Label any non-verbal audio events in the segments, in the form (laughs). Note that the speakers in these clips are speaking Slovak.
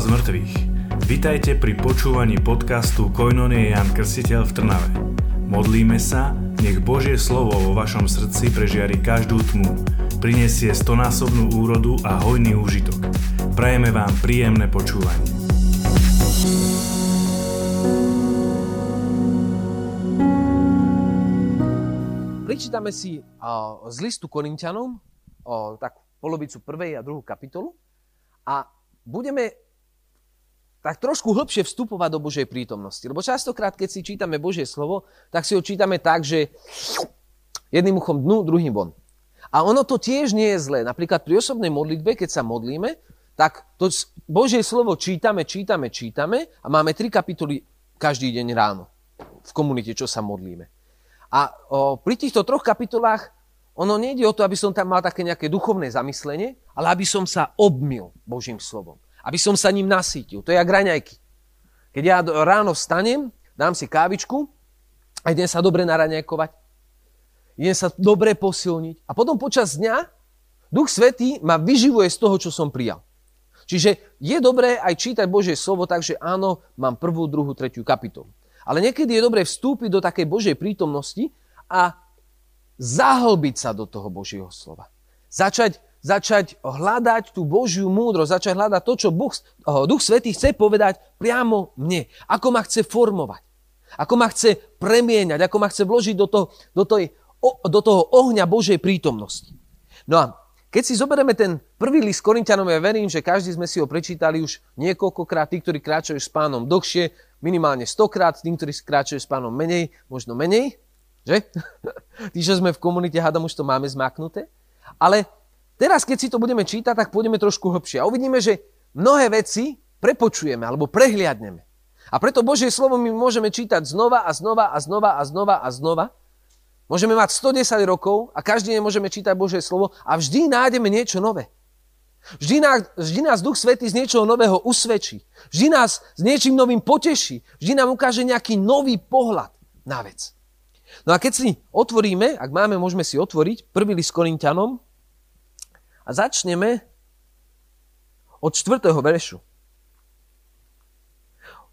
z mŕtvych. Vitajte pri počúvaní podcastu Koinonie Jan Krstiteľ v Trnave. Modlíme sa, nech Božie slovo vo vašom srdci prežiari každú tmu, prinesie stonásobnú úrodu a hojný úžitok. Prajeme vám príjemné počúvanie. Prečítame si z listu Korintianom uh, tak polovicu prvej a druhú kapitolu a budeme tak trošku hlbšie vstupovať do Božej prítomnosti. Lebo častokrát, keď si čítame Božie slovo, tak si ho čítame tak, že jedným uchom dnu, druhým von. A ono to tiež nie je zlé. Napríklad pri osobnej modlitbe, keď sa modlíme, tak to Božie slovo čítame, čítame, čítame a máme tri kapitoly každý deň ráno v komunite, čo sa modlíme. A o, pri týchto troch kapitolách ono nejde o to, aby som tam mal také nejaké duchovné zamyslenie, ale aby som sa obmil Božím slovom. Aby som sa ním nasítil. To je jak raňajky. Keď ja ráno vstanem, dám si kávičku a idem sa dobre naraňajkovať. Idem sa dobre posilniť. A potom počas dňa Duch Svetý ma vyživuje z toho, čo som prijal. Čiže je dobré aj čítať Božie slovo, takže áno, mám prvú, druhú, tretiu kapitolu. Ale niekedy je dobré vstúpiť do takej Božej prítomnosti a zahlbiť sa do toho Božieho slova. Začať, začať hľadať tú Božiu múdrosť, začať hľadať to, čo Boh, oh, Duch Svetý chce povedať priamo mne. Ako ma chce formovať. Ako ma chce premieňať, ako ma chce vložiť do toho, do, tej, do toho ohňa Božej prítomnosti. No a keď si zoberieme ten prvý list Korintianom, ja verím, že každý sme si ho prečítali už niekoľkokrát, tí, ktorí kráčajú s pánom dlhšie, minimálne stokrát, tí, ktorí kráčajú s pánom menej, možno menej. Že? (laughs) Tí, čo sme v komunite, hádam, už to máme zmaknuté. Ale teraz, keď si to budeme čítať, tak pôjdeme trošku hlbšie. A uvidíme, že mnohé veci prepočujeme alebo prehliadneme. A preto Božie slovo my môžeme čítať znova a znova a znova a znova a znova. Môžeme mať 110 rokov a každý deň môžeme čítať Božie slovo a vždy nájdeme niečo nové. Vždy nás, vždy nás Duch Svetý z niečoho nového usvedčí. Vždy nás s niečím novým poteší. Vždy nám ukáže nejaký nový pohľad na vec. No a keď si otvoríme, ak máme, môžeme si otvoriť prvý list Korintianom a začneme od 4. veršu.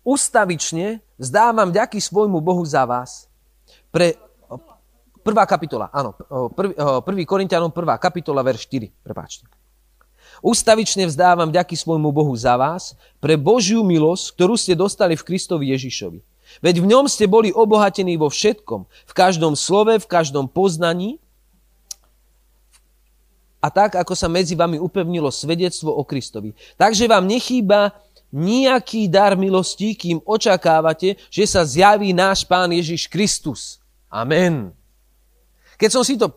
Ustavične vzdávam ďaký svojmu Bohu za vás. Pre, prvá kapitola, áno, prvý, prvý Korintianom, prvá kapitola, verš 4, prepáčte. Ustavične vzdávam ďaký svojmu Bohu za vás, pre Božiu milosť, ktorú ste dostali v Kristovi Ježišovi Veď v ňom ste boli obohatení vo všetkom, v každom slove, v každom poznaní. A tak, ako sa medzi vami upevnilo svedectvo o Kristovi. Takže vám nechýba nejaký dar milosti, kým očakávate, že sa zjaví náš Pán Ježiš Kristus. Amen. Keď som si to,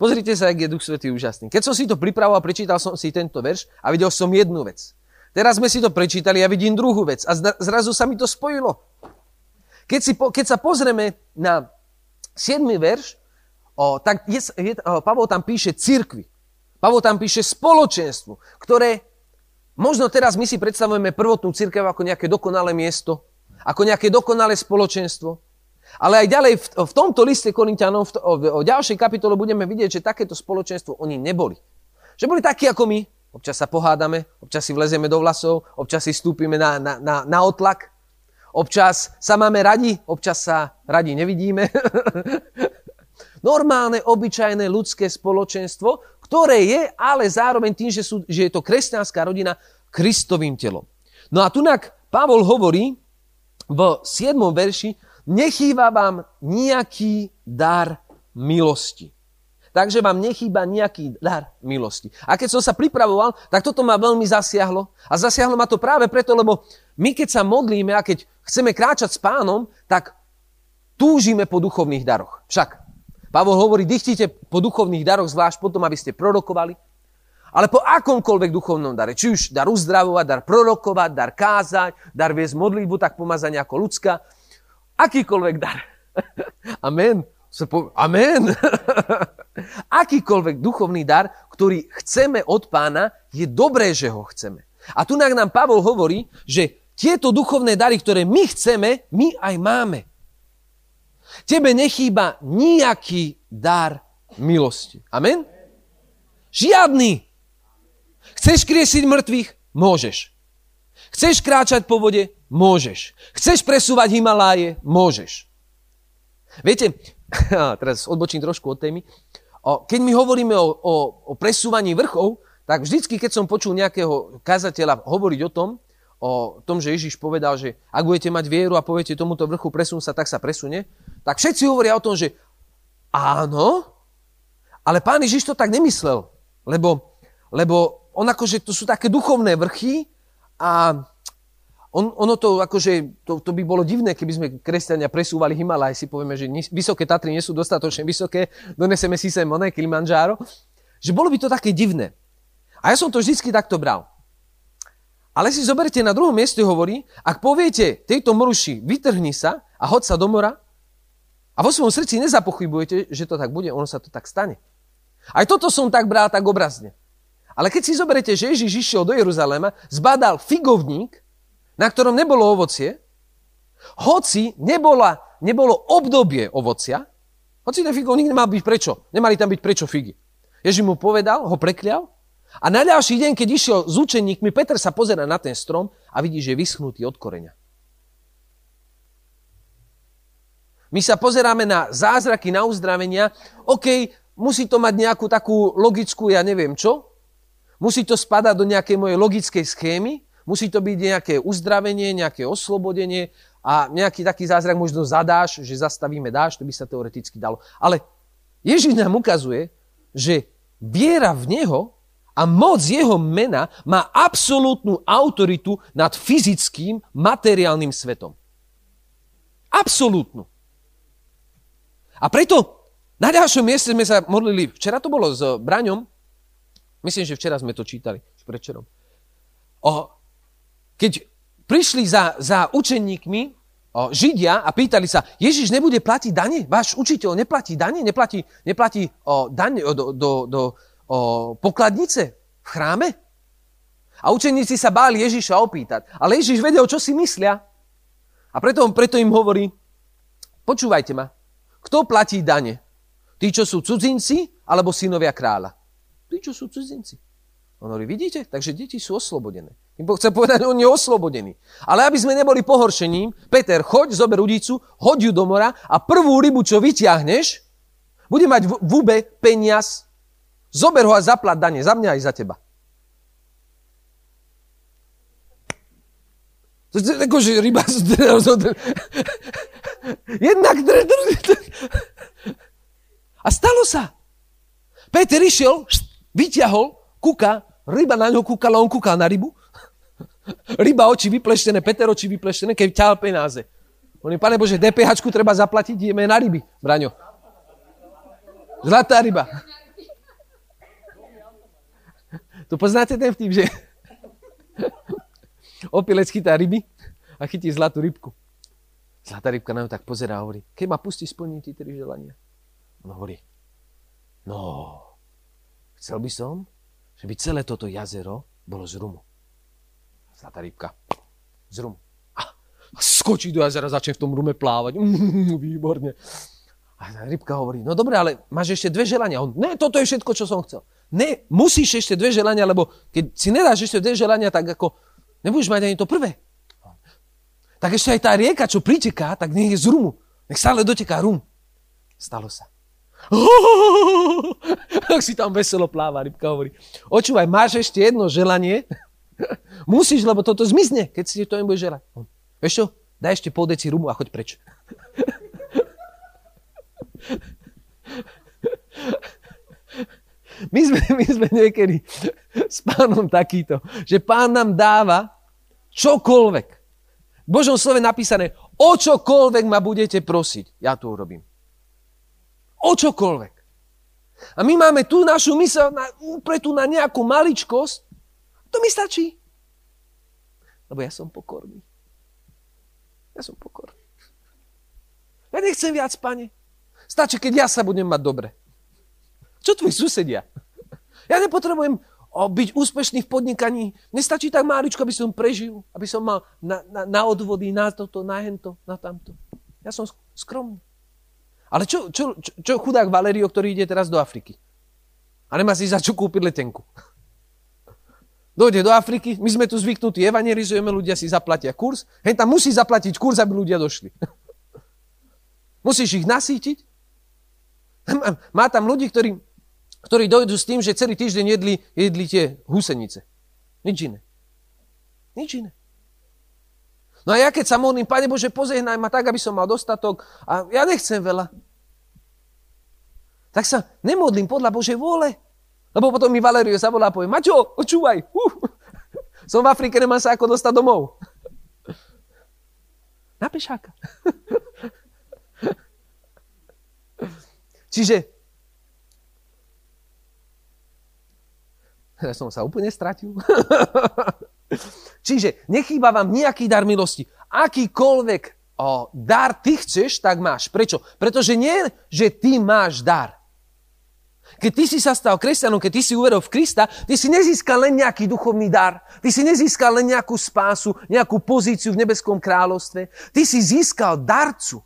pozrite sa, ak je Duch Svetý úžasný. Keď som si to pripravoval, prečítal som si tento verš a videl som jednu vec. Teraz sme si to prečítali a vidím druhú vec. A zrazu sa mi to spojilo. Keď, si, keď sa pozrieme na 7. verš, o, tak je, je, o, Pavol tam píše cirkvi. Pavol tam píše spoločenstvu, ktoré možno teraz my si predstavujeme prvotnú církev ako nejaké dokonalé miesto, ako nejaké dokonalé spoločenstvo. Ale aj ďalej v, v tomto liste Korintianom, v, o, o ďalšej kapitole budeme vidieť, že takéto spoločenstvo oni neboli. Že boli takí ako my. Občas sa pohádame, občas si vlezeme do vlasov, občas si stúpime na, na, na, na otlak. Občas sa máme radi, občas sa radi nevidíme. (laughs) Normálne, obyčajné ľudské spoločenstvo, ktoré je ale zároveň tým, že, sú, že je to kresťanská rodina, Kristovým telom. No a tunak Pavol hovorí v 7. verši, nechýba vám nejaký dar milosti. Takže vám nechýba nejaký dar milosti. A keď som sa pripravoval, tak toto ma veľmi zasiahlo. A zasiahlo ma to práve preto, lebo my keď sa modlíme a keď chceme kráčať s pánom, tak túžime po duchovných daroch. Však Pavol hovorí, dychtíte po duchovných daroch, zvlášť potom, aby ste prorokovali, ale po akomkoľvek duchovnom dare, či už dar uzdravovať, dar prorokovať, dar kázať, dar viesť modlitbu, tak pomazanie ako ľudská, akýkoľvek dar. (laughs) Amen. Amen. (laughs) Akýkoľvek duchovný dar, ktorý chceme od pána, je dobré, že ho chceme. A tu nám Pavol hovorí, že tieto duchovné dary, ktoré my chceme, my aj máme. Tebe nechýba nejaký dar milosti. Amen? Žiadny. Chceš kriesiť mŕtvych? Môžeš. Chceš kráčať po vode? Môžeš. Chceš presúvať Himaláje? Môžeš. Viete, (laughs) teraz odbočím trošku od témy, keď my hovoríme o, o, o presúvaní vrchov, tak vždycky, keď som počul nejakého kazateľa hovoriť o tom, o tom, že Ježiš povedal, že ak budete mať vieru a poviete tomuto vrchu presun sa, tak sa presunie, tak všetci hovoria o tom, že áno, ale pán Ježiš to tak nemyslel, lebo, lebo on akože to sú také duchovné vrchy a on, ono to akože, to, to by bolo divné, keby sme kresťania presúvali Himalaj, si povieme, že vysoké Tatry nie sú dostatočne vysoké, doneseme si sem oné Kilimanjaro, že bolo by to také divné. A ja som to vždy takto bral. Ale si zoberte, na druhom mieste hovorí, ak poviete tejto moruši, vytrhni sa a hod sa do mora a vo svojom srdci nezapochybujete, že to tak bude, ono sa to tak stane. Aj toto som tak bral tak obrazne. Ale keď si zoberete, že Ježiš išiel do Jeruzalema, zbadal figovník, na ktorom nebolo ovocie, hoci nebola, nebolo obdobie ovocia, hoci ten figovník nemal byť prečo? Nemali tam byť prečo figy. Ježiš mu povedal, ho preklial a na ďalší deň, keď išiel s učeníkmi, Peter sa pozera na ten strom a vidí, že je vyschnutý od koreňa. My sa pozeráme na zázraky, na uzdravenia. OK, musí to mať nejakú takú logickú, ja neviem čo. Musí to spadať do nejakej mojej logickej schémy. Musí to byť nejaké uzdravenie, nejaké oslobodenie a nejaký taký zázrak možno zadáš, že zastavíme dáš, to by sa teoreticky dalo. Ale Ježiš nám ukazuje, že viera v Neho a moc Jeho mena má absolútnu autoritu nad fyzickým, materiálnym svetom. Absolútnu. A preto na ďalšom mieste sme sa modlili, včera to bolo s Braňom, myslím, že včera sme to čítali. O, keď prišli za, za učeníkmi o, Židia a pýtali sa, Ježiš nebude platiť dane? Váš učiteľ neplatí dane? Neplatí, neplatí o, dane, o, do, do, do o, pokladnice v chráme? A učeníci sa báli Ježiša opýtať. Ale Ježiš vedel, čo si myslia. A preto, preto im hovorí, počúvajte ma, kto platí dane? Tí, čo sú cudzinci, alebo synovia kráľa? Tí, čo sú cudzinci. On hovorí, vidíte? Takže deti sú oslobodené. Im chce povedať, on je oslobodený. Ale aby sme neboli pohoršením, Peter, choď, zober udicu, hoď ju do mora a prvú rybu, čo vyťahneš, bude mať v, v peniaz, zober ho a zaplat dane, za mňa aj za teba. Akože ryba... Jednak... A stalo sa. Peter išiel, vyťahol, kúka, Ryba na ňo kúkala, on kúkal na rybu. Ryba oči vypleštené, Peter oči vypleštené, keď ťahal penáze. On je, pane Bože, DPH treba zaplatiť, ideme na ryby, Braňo. Zlatá ryba. To poznáte ten vtip, že (laughs) opilec chytá ryby a chytí zlatú rybku. Zlatá rybka na ňu tak pozerá a hovorí, keď ma pustí splniť tie tri želania. On hovorí, no, chcel by som, že by celé toto jazero bolo z rumu. Zlatá rybka. Z rumu. A skočí do jazera, začne v tom rume plávať. Mm, (laughs) výborne. A rybka hovorí, no dobre, ale máš ešte dve želania. On, ne, toto je všetko, čo som chcel. Ne, musíš ešte dve želania, lebo keď si nedáš ešte dve želania, tak ako nebudeš mať ani to prvé. Tak ešte aj tá rieka, čo priteká, tak nech je z rumu. Nech stále doteká rum. Stalo sa. (laughs) Tak si tam veselo pláva, rybka hovorí. Očúvaj, máš ešte jedno želanie? (laughs) Musíš, lebo toto zmizne, keď si to nebude želať. Vieš čo? Daj ešte pol deci rumu a choď preč. (laughs) My sme, (laughs) my sme niekedy s pánom takýto, že pán nám dáva čokoľvek. V Božom slove napísané, o čokoľvek ma budete prosiť, ja to urobím. O čokoľvek. A my máme tú našu mysel na, upretú na nejakú maličkosť. To mi stačí. Lebo ja som pokorný. Ja som pokorný. Ja nechcem viac, pane. Stačí, keď ja sa budem mať dobre. Čo tvoji susedia? Ja nepotrebujem byť úspešný v podnikaní. Nestačí tak máličko, aby som prežil, aby som mal na, na, na odvody, na toto, na hento, na tamto. Ja som skromný. Ale čo, čo, čo, čo chudák Valerio, ktorý ide teraz do Afriky? A nemá si za čo kúpiť letenku. Dojde do Afriky, my sme tu zvyknutí, evangelizujeme, ľudia si zaplatia kurz. Hen tam musí zaplatiť kurz, aby ľudia došli. (laughs) Musíš ich nasítiť. Má tam ľudí, ktorí, ktorí dojdú s tým, že celý týždeň jedli, jedli tie husenice. Nič iné. Nič iné. No a ja keď sa modlím, Pane Bože, pozehnaj ma tak, aby som mal dostatok a ja nechcem veľa. Tak sa nemodlím podľa Božej vôle. Lebo potom mi Valerio zavolá a povie, Maťo, počúvaj, uh, (laughs) som v Afrike, nemám sa ako dostať domov. Na pešáka. (laughs) Čiže ja som sa úplne stratil. (laughs) Čiže nechýba vám nejaký dar milosti. Akýkoľvek o, dar ty chceš, tak máš. Prečo? Pretože nie, že ty máš dar. Keď ty si sa stal kresťanom, keď ty si uveril v Krista, ty si nezískal len nejaký duchovný dar. Ty si nezískal len nejakú spásu, nejakú pozíciu v nebeskom kráľovstve. Ty si získal darcu.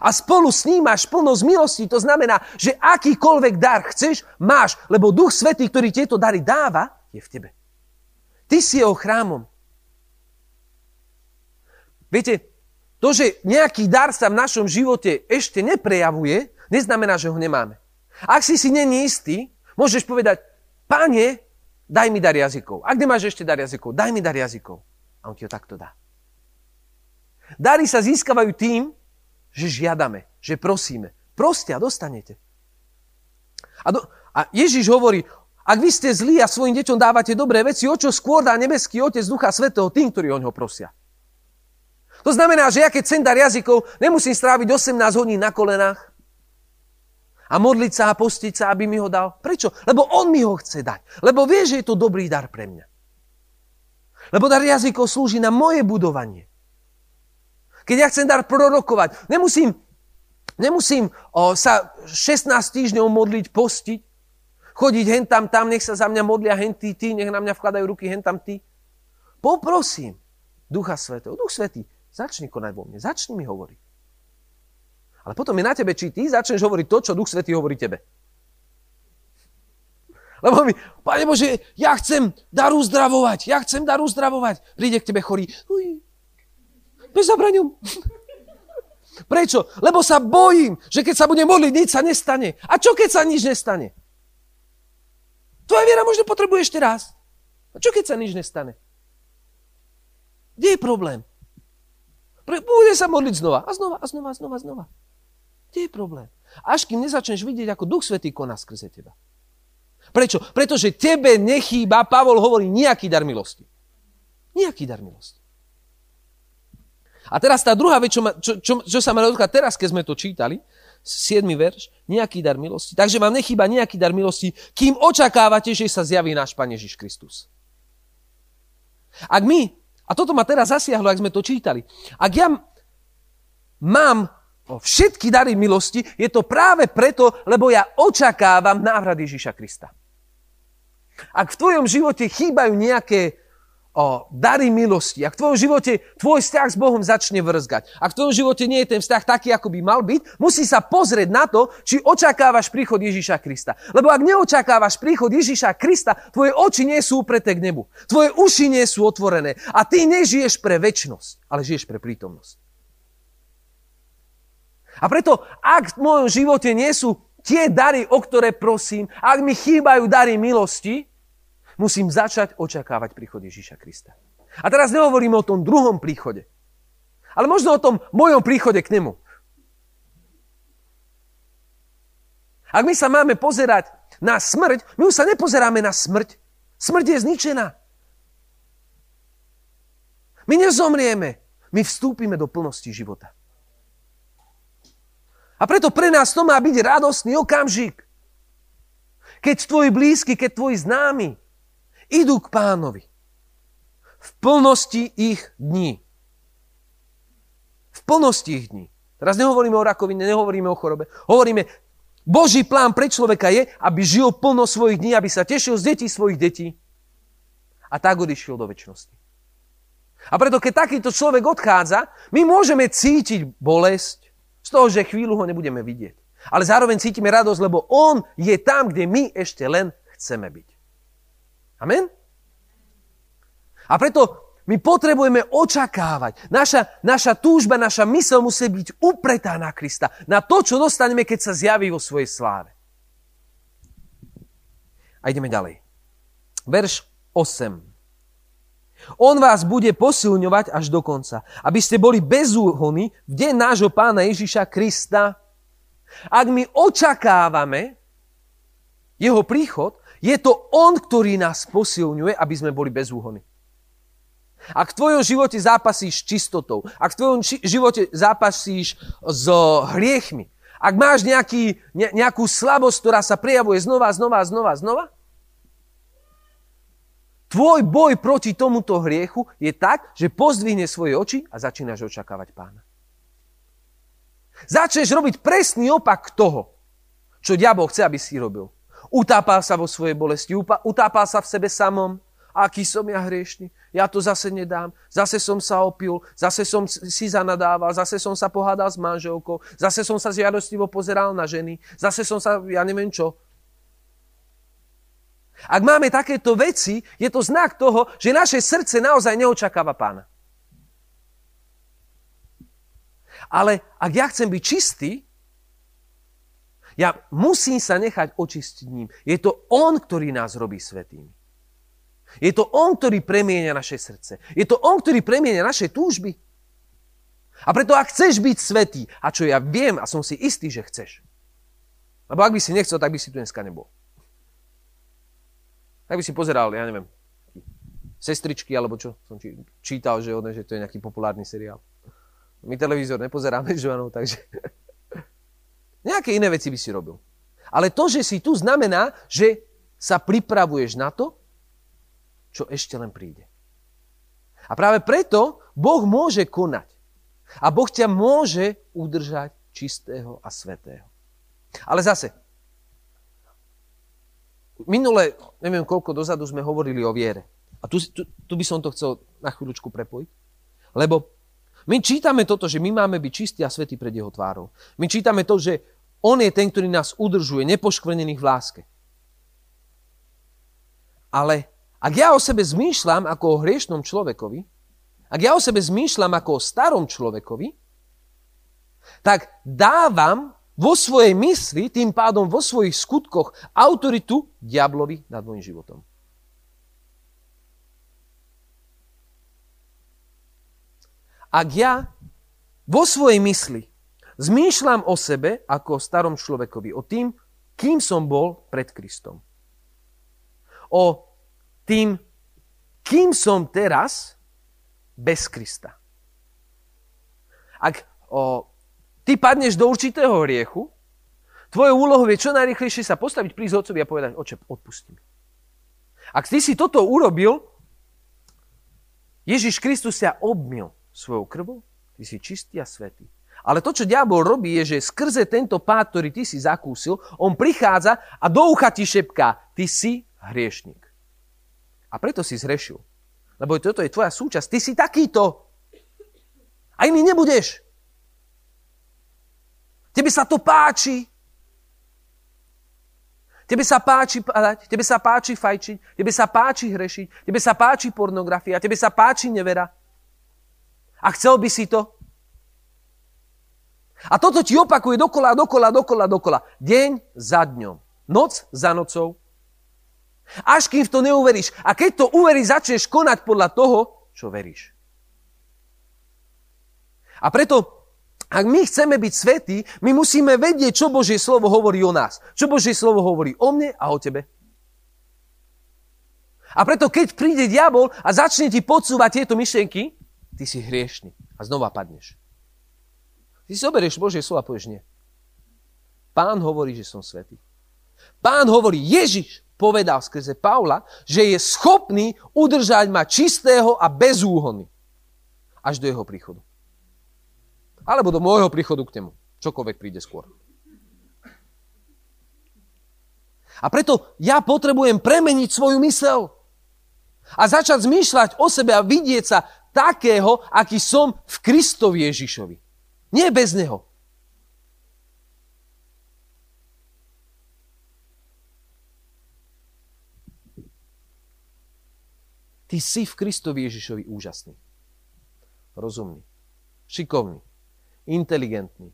A spolu s ním máš plnosť milosti. To znamená, že akýkoľvek dar chceš, máš, lebo Duch Svetý, ktorý tieto dary dáva, je v tebe. Ty si jeho chrámom. Viete, to, že nejaký dar sa v našom živote ešte neprejavuje, neznamená, že ho nemáme. Ak si si není istý, môžeš povedať, pane, daj mi dar jazykov. Ak nemáš ešte dar jazykov, daj mi dar jazykov. A on ti ho takto dá. Dary sa získavajú tým, že žiadame, že prosíme. Proste a dostanete. A, do, a Ježiš hovorí, ak vy ste zlí a svojim deťom dávate dobré veci, o čo skôr dá nebeský Otec Ducha Svetého tým, ktorí o ňo prosia. To znamená, že ja keď sem dar jazykov, nemusím stráviť 18 hodín na kolenách, a modliť sa a postiť sa, aby mi ho dal. Prečo? Lebo on mi ho chce dať. Lebo vie, že je to dobrý dar pre mňa. Lebo dar jazykov slúži na moje budovanie. Keď ja chcem dar prorokovať, nemusím, nemusím o, sa 16 týždňov modliť, postiť, chodiť hen tam, tam, nech sa za mňa modlia hen tí, tí, nech na mňa vkladajú ruky hen tam tí. Poprosím Ducha Svetého. Duch Svetý, začni konať vo mne, začni mi hovoriť. Ale potom je na tebe, či ty začneš hovoriť to, čo Duch Svetý hovorí tebe. Lebo mi, Pane Bože, ja chcem dar uzdravovať, ja chcem dar uzdravovať. Príde k tebe chorý. Uj, bez zabraňom. (laughs) Prečo? Lebo sa bojím, že keď sa budem modliť, nič sa nestane. A čo keď sa nič nestane? Tvoja viera možno potrebuje ešte raz. A čo keď sa nič nestane? Kde je problém? Bude sa modliť znova a znova a znova a znova znova. Kde je problém? Až kým nezačneš vidieť, ako Duch Svetý koná skrze teba. Prečo? Pretože tebe nechýba, Pavol hovorí, nejaký dar milosti. Nejaký dar milosti. A teraz tá druhá vec, čo, ma, čo, čo, čo sa ma dotkla teraz, keď sme to čítali, 7. verš, nejaký dar milosti. Takže vám nechýba nejaký dar milosti, kým očakávate, že sa zjaví náš Pán Ježiš Kristus. Ak my, a toto ma teraz zasiahlo, ak sme to čítali, ak ja mám všetky dary milosti, je to práve preto, lebo ja očakávam návrat Ježiša Krista. Ak v tvojom živote chýbajú nejaké o, dary milosti, ak v tvojom živote tvoj vzťah s Bohom začne vrzgať, ak v tvojom živote nie je ten vzťah taký, ako by mal byť, musí sa pozrieť na to, či očakávaš príchod Ježiša Krista. Lebo ak neočakávaš príchod Ježiša Krista, tvoje oči nie sú upreté k nebu, tvoje uši nie sú otvorené a ty nežiješ pre väčnosť, ale žiješ pre prítomnosť. A preto, ak v mojom živote nie sú tie dary, o ktoré prosím, ak mi chýbajú dary milosti, musím začať očakávať príchod Ježíša Krista. A teraz nehovoríme o tom druhom príchode, ale možno o tom mojom príchode k nemu. Ak my sa máme pozerať na smrť, my už sa nepozeráme na smrť. Smrť je zničená. My nezomrieme, my vstúpime do plnosti života. A preto pre nás to má byť radostný okamžik. Keď tvoj blízky, keď tvoj známy idú k pánovi. V plnosti ich dní. V plnosti ich dní. Teraz nehovoríme o rakovine, nehovoríme o chorobe. Hovoríme, Boží plán pre človeka je, aby žil plno svojich dní, aby sa tešil z detí svojich detí a tak odišiel do väčšnosti. A preto, keď takýto človek odchádza, my môžeme cítiť bolesť, z toho, že chvíľu ho nebudeme vidieť. Ale zároveň cítime radosť, lebo on je tam, kde my ešte len chceme byť. Amen? A preto my potrebujeme očakávať. Naša, naša túžba, naša mysel musí byť upretá na Krista. Na to, čo dostaneme, keď sa zjaví vo svojej sláve. A ideme ďalej. Verš 8. On vás bude posilňovať až do konca, aby ste boli bez úhony v deň nášho pána Ježiša Krista. Ak my očakávame jeho príchod, je to on, ktorý nás posilňuje, aby sme boli bez úhony. Ak v tvojom živote zápasíš čistotou, ak v tvojom živote zápasíš s hriechmi, ak máš nejaký, ne, nejakú slabosť, ktorá sa prejavuje znova, znova, znova, znova, tvoj boj proti tomuto hriechu je tak, že pozdvihne svoje oči a začínaš očakávať pána. Začneš robiť presný opak toho, čo diabol chce, aby si robil. Utápal sa vo svojej bolesti, utápal sa v sebe samom, aký som ja hriešný, ja to zase nedám, zase som sa opil, zase som si zanadával, zase som sa pohádal s manželkou, zase som sa žiadostivo pozeral na ženy, zase som sa, ja neviem čo. Ak máme takéto veci, je to znak toho, že naše srdce naozaj neočakáva pána. Ale ak ja chcem byť čistý, ja musím sa nechať očistiť ním. Je to on, ktorý nás robí svetými. Je to On, ktorý premienia naše srdce. Je to On, ktorý premienia naše túžby. A preto, ak chceš byť svetý, a čo ja viem a som si istý, že chceš, lebo ak by si nechcel, tak by si tu dneska nebol. Tak by si pozeral, ja neviem, sestričky, alebo čo som čítal, že, že to je nejaký populárny seriál. My televízor nepozeráme s Joanou, takže nejaké iné veci by si robil. Ale to, že si tu, znamená, že sa pripravuješ na to, čo ešte len príde. A práve preto Boh môže konať. A Boh ťa môže udržať čistého a svetého. Ale zase, minule, neviem koľko dozadu sme hovorili o viere. A tu, tu, tu by som to chcel na chvíľučku prepojiť. Lebo my čítame toto, že my máme byť čistí a svetí pred jeho tvárou. My čítame to, že on je ten, ktorý nás udržuje, nepoškvrnených v láske. Ale ak ja o sebe zmýšľam ako o hriešnom človekovi, ak ja o sebe zmýšľam ako o starom človekovi, tak dávam vo svojej mysli, tým pádom vo svojich skutkoch, autoritu diablovi nad môjim životom. Ak ja vo svojej mysli zmýšľam o sebe ako o starom človekovi, o tým, kým som bol pred Kristom, o tým, kým som teraz bez Krista. Ak o, ty padneš do určitého hriechu, tvoje úlohou je čo najrychlejšie sa postaviť pri Otcovi a povedať, oče, odpusti mi. Ak ty si toto urobil, Ježiš Kristus ťa obmil svojou krvou, ty si čistý a svetý. Ale to, čo diabol robí, je, že skrze tento pád, ktorý ty si zakúsil, on prichádza a do ucha ti šepká, ty si hriešnik. A preto si zrešil. Lebo toto je tvoja súčasť. Ty si takýto. A iný nebudeš. Tebe sa to páči. Tebe sa páči padať, tebe sa páči fajčiť, tebe sa páči hrešiť, tebe sa páči pornografia, tebe sa páči nevera. A chcel by si to? A toto ti opakuje dokola, dokola, dokola, dokola. Deň za dňom. Noc za nocou. Až kým v to neuveríš. A keď to uveríš, začneš konať podľa toho, čo veríš. A preto, ak my chceme byť svetí, my musíme vedieť, čo Božie slovo hovorí o nás. Čo Božie slovo hovorí o mne a o tebe. A preto, keď príde diabol a začne ti podsúvať tieto myšlienky, ty si hriešný a znova padneš. Ty zoberieš Božie slovo a povieš nie. Pán hovorí, že som svetý. Pán hovorí, Ježiš povedal skrze Paula, že je schopný udržať ma čistého a bez úhony. Až do jeho príchodu. Alebo do môjho príchodu k nemu. Čokoľvek príde skôr. A preto ja potrebujem premeniť svoju mysel. A začať zmýšľať o sebe a vidieť sa takého, aký som v Kristovi Ježišovi. Nie bez neho. Ty si v Kristovi Ježišovi úžasný. Rozumný. Šikovný. Inteligentný.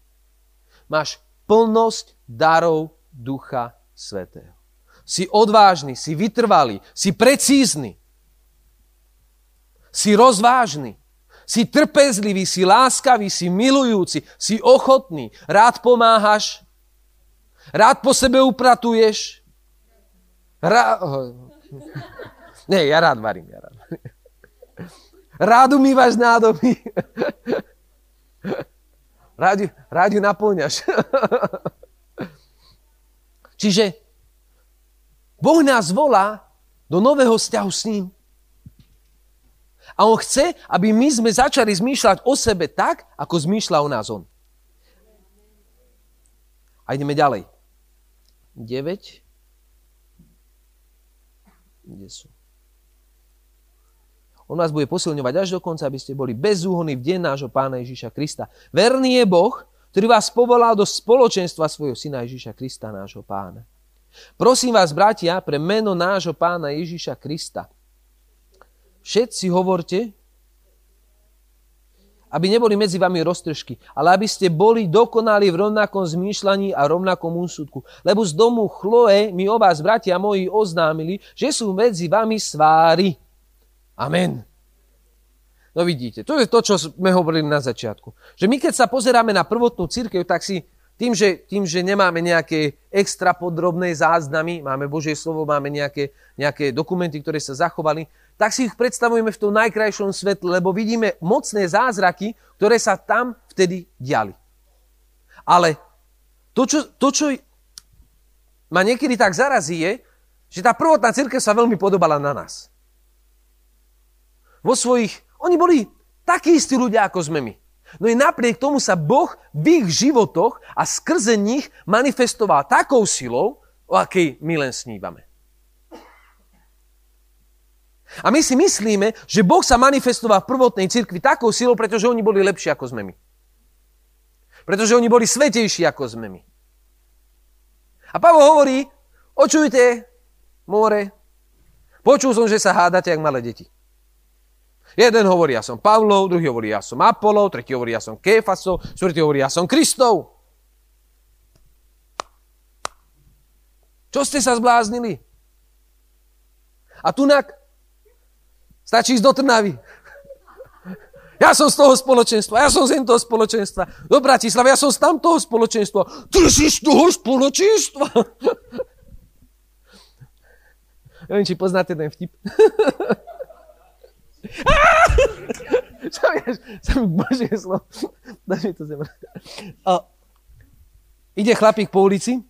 Máš plnosť darov Ducha Svetého. Si odvážny, si vytrvalý, si precízny. Si rozvážny. Si trpezlivý, si láskavý, si milujúci, si ochotný, rád pomáhaš, rád po sebe upratuješ. Rá... (laughs) Nie, ja rád varím, ja rád. (laughs) Rád umývaš nádoby. (laughs) Rád, rád ju naplňaš. Čiže Boh nás volá do nového vzťahu s ním. A on chce, aby my sme začali zmýšľať o sebe tak, ako zmýšľa o nás on. A ideme ďalej. 9. Kde sú? On vás bude posilňovať až do konca, aby ste boli bezúhony v deň nášho pána Ježíša Krista. Verný je Boh, ktorý vás povolal do spoločenstva svojho syna Ježíša Krista, nášho pána. Prosím vás, bratia, pre meno nášho pána Ježíša Krista. Všetci hovorte, aby neboli medzi vami roztržky, ale aby ste boli dokonali v rovnakom zmýšľaní a rovnakom úsudku. Lebo z domu Chloe mi o vás, bratia moji, oznámili, že sú medzi vami svári. Amen. No vidíte, to je to, čo sme hovorili na začiatku. Že my keď sa pozeráme na prvotnú církev, tak si tým že, tým, že nemáme nejaké extra podrobné záznamy, máme Božie slovo, máme nejaké, nejaké dokumenty, ktoré sa zachovali, tak si ich predstavujeme v tom najkrajšom svetle, lebo vidíme mocné zázraky, ktoré sa tam vtedy diali. Ale to, čo, to, čo ma niekedy tak zarazí, je, že tá prvotná církev sa veľmi podobala na nás. Vo svojich... Oni boli takí istí ľudia, ako sme my. No i napriek tomu sa Boh v ich životoch a skrze nich manifestoval takou silou, o akej my len snívame. A my si myslíme, že Boh sa manifestoval v prvotnej cirkvi takou silou, pretože oni boli lepší ako sme my. Pretože oni boli svetejší ako sme my. A Pavol hovorí, očujte, more, počul som, že sa hádate, jak malé deti. Jeden hovorí, ja som Pavlov, druhý hovorí, ja som Apolov, tretí hovorí, ja som Kéfasov, štvrtý hovorí, ja som Kristov. Čo ste sa zbláznili? A tunak stačí ísť do Trnavy. Ja som z toho spoločenstva, ja som z toho spoločenstva. Do Bratislava, ja som z tamtoho spoločenstva. Ty si z toho spoločenstva. Neviem, či poznáte ten vtip. (laughs) Čo vieš? Sa mi Božie slovo. Mi to zem. ide chlapík po ulici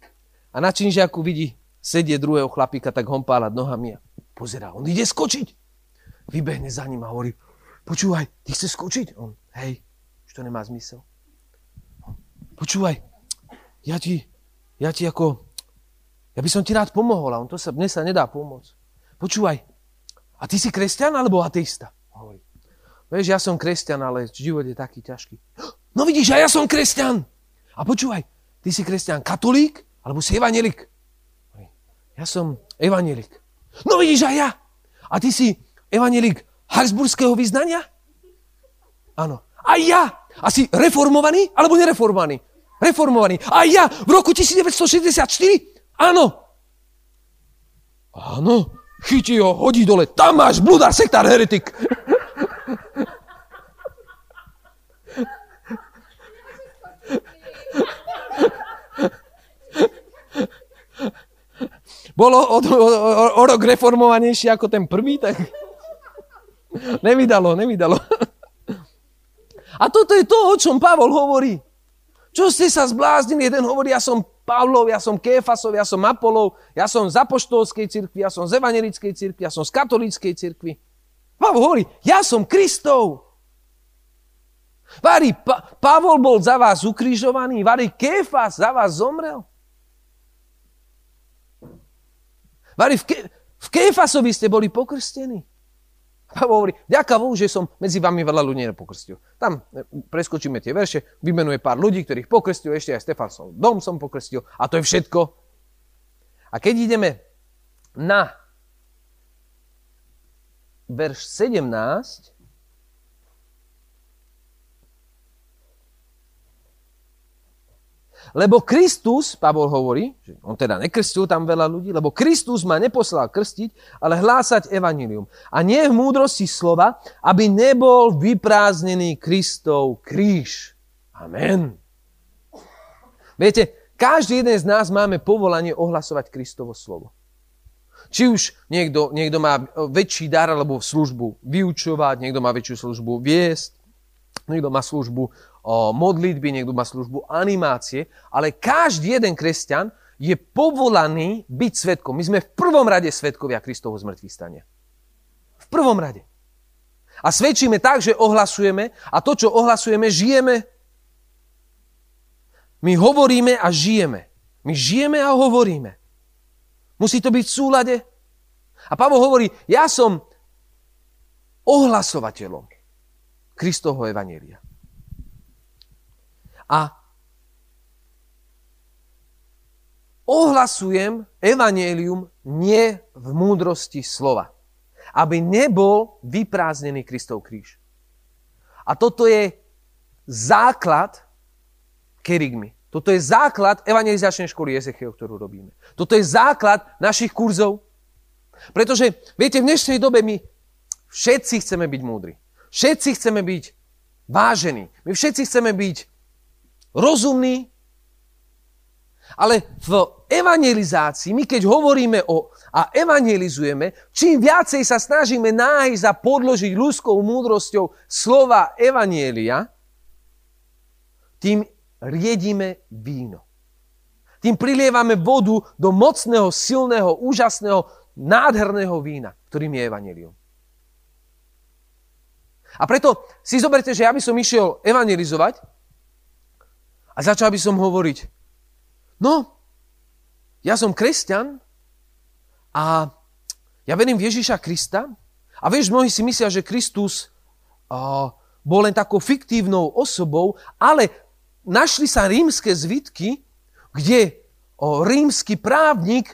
a na činžiaku vidí sedie druhého chlapíka, tak hompáľať nohami a pozerá. On ide skočiť. Vybehne za ním a hovorí, počúvaj, ty chceš skočiť? On, hej, už to nemá zmysel. Počúvaj, ja ti, ja ti ako, ja by som ti rád pomohol a on to sa, mne sa nedá pomôcť. Počúvaj, a ty si kresťan alebo ateista? Hovorí. Vieš, ja som kresťan, ale život je taký ťažký. No vidíš, a ja som kresťan. A počúvaj, ty si kresťan katolík alebo si evanelik? Ja som evanelik. No vidíš, a ja. A ty si evanelik Habsburského vyznania? Áno. A ja. A si reformovaný alebo nereformovaný? Reformovaný. A ja v roku 1964? Áno. Áno chytí ho, hodí dole, tam máš bludár, sektár, heretik. Bolo o, o, o, o rok reformovanejší ako ten prvý, tak (laughs) nevydalo, nevydalo. (laughs) A toto je to, o čom Pavol hovorí. Čo ste sa zbláznili? Jeden hovorí, ja som Pavlov, ja som Kéfasov, ja som Apolov, ja som z apoštolskej cirkvi, ja som z evangelickej cirkvi, ja som z katolíckej cirkvi. Pavol hovorí, ja som Kristov. Vári, pa- Pavol bol za vás ukrižovaný, Vári, Kéfas za vás zomrel. Vári, v, Ke- v Kéfasovi ste boli pokrstení. Pavol hovorí, ďaká Bohu, že som medzi vami veľa ľudí nepokrstil. Tam e, preskočíme tie verše, vymenuje pár ľudí, ktorých pokrstil, ešte aj Stefansov dom som pokrstil a to je všetko. A keď ideme na verš 17. Lebo Kristus, Pavol hovorí, že on teda nekrstil tam veľa ľudí, lebo Kristus ma neposlal krstiť, ale hlásať evanilium. A nie v múdrosti slova, aby nebol vyprázdnený Kristov kríž. Amen. Viete, každý jeden z nás máme povolanie ohlasovať Kristovo slovo. Či už niekto, niekto má väčší dar alebo službu vyučovať, niekto má väčšiu službu viesť, niekto má službu modlitby, niekto má službu animácie, ale každý jeden kresťan je povolaný byť svetkom. My sme v prvom rade svetkovia Kristovho zmrtvých stania. V prvom rade. A svedčíme tak, že ohlasujeme a to, čo ohlasujeme, žijeme. My hovoríme a žijeme. My žijeme a hovoríme. Musí to byť v súlade. A Pavol hovorí, ja som ohlasovateľom Kristovho Evanielia. A ohlasujem Evangelium nie v múdrosti slova. Aby nebol vyprázdnený Kristov kríž. A toto je základ kerigmy. Toto je základ evangelizačnej školy Ezechiel, ktorú robíme. Toto je základ našich kurzov. Pretože, viete, v dnešnej dobe my všetci chceme byť múdri. Všetci chceme byť vážení. My všetci chceme byť rozumní. Ale v evangelizácii, my keď hovoríme o a evangelizujeme, čím viacej sa snažíme nájsť a podložiť ľudskou múdrosťou slova evanielia, tým riedime víno. Tým prilievame vodu do mocného, silného, úžasného, nádherného vína, ktorým je evanelium. A preto si zoberte, že ja by som išiel evangelizovať a začal by som hovoriť, no, ja som kresťan a ja verím v Ježíša Krista a vieš, mnohí si myslia, že Kristus uh, bol len takou fiktívnou osobou, ale našli sa rímske zvitky, kde o, rímsky právnik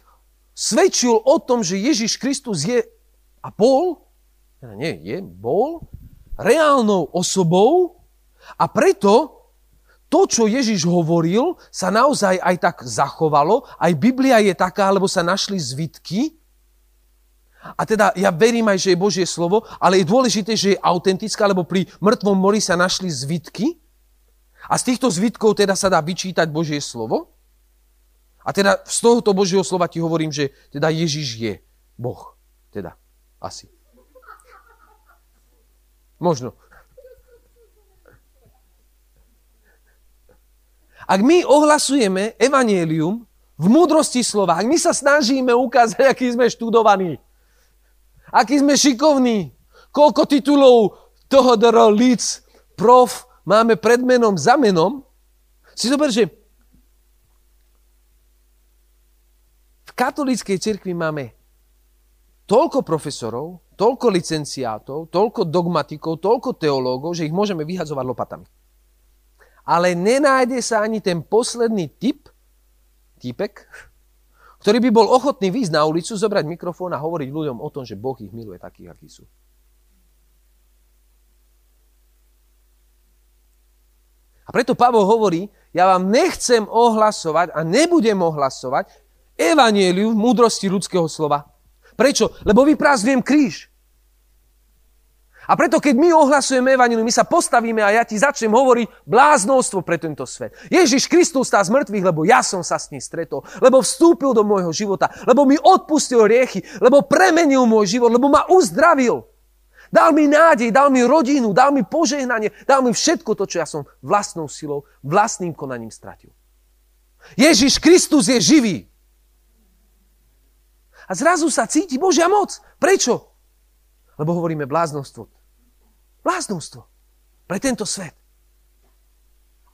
svedčil o tom, že Ježiš Kristus je a bol, nie je, bol reálnou osobou a preto to, čo Ježiš hovoril, sa naozaj aj tak zachovalo. Aj Biblia je taká, lebo sa našli zvitky. A teda ja verím aj, že je Božie slovo, ale je dôležité, že je autentická, lebo pri mŕtvom mori sa našli zvitky. A z týchto zvitkov teda sa dá vyčítať Božie slovo. A teda z tohoto Božieho slova ti hovorím, že teda Ježiš je Boh. Teda, asi. Možno. Ak my ohlasujeme evanielium v múdrosti slova, ak my sa snažíme ukázať, (laughs) aký sme študovaní, aký sme šikovní, koľko titulov toho dro, líc, prof, máme pred menom za menom, si zober, že v katolíckej cirkvi máme toľko profesorov, toľko licenciátov, toľko dogmatikov, toľko teológov, že ich môžeme vyhadzovať lopatami. Ale nenájde sa ani ten posledný typ, typek, ktorý by bol ochotný výjsť na ulicu, zobrať mikrofón a hovoriť ľuďom o tom, že Boh ich miluje takých, akí sú. A preto Pavol hovorí, ja vám nechcem ohlasovať a nebudem ohlasovať evanieliu v múdrosti ľudského slova. Prečo? Lebo vyprázdňujem kríž. A preto, keď my ohlasujeme evanilium, my sa postavíme a ja ti začnem hovoriť bláznostvo pre tento svet. Ježiš Kristus tá z mŕtvych, lebo ja som sa s ním stretol, lebo vstúpil do môjho života, lebo mi odpustil riechy, lebo premenil môj život, lebo ma uzdravil. Dal mi nádej, dal mi rodinu, dal mi požehnanie, dal mi všetko to, čo ja som vlastnou silou, vlastným konaním stratil. Ježiš Kristus je živý. A zrazu sa cíti Božia moc. Prečo? Lebo hovoríme bláznostvo. Bláznostvo. Pre tento svet.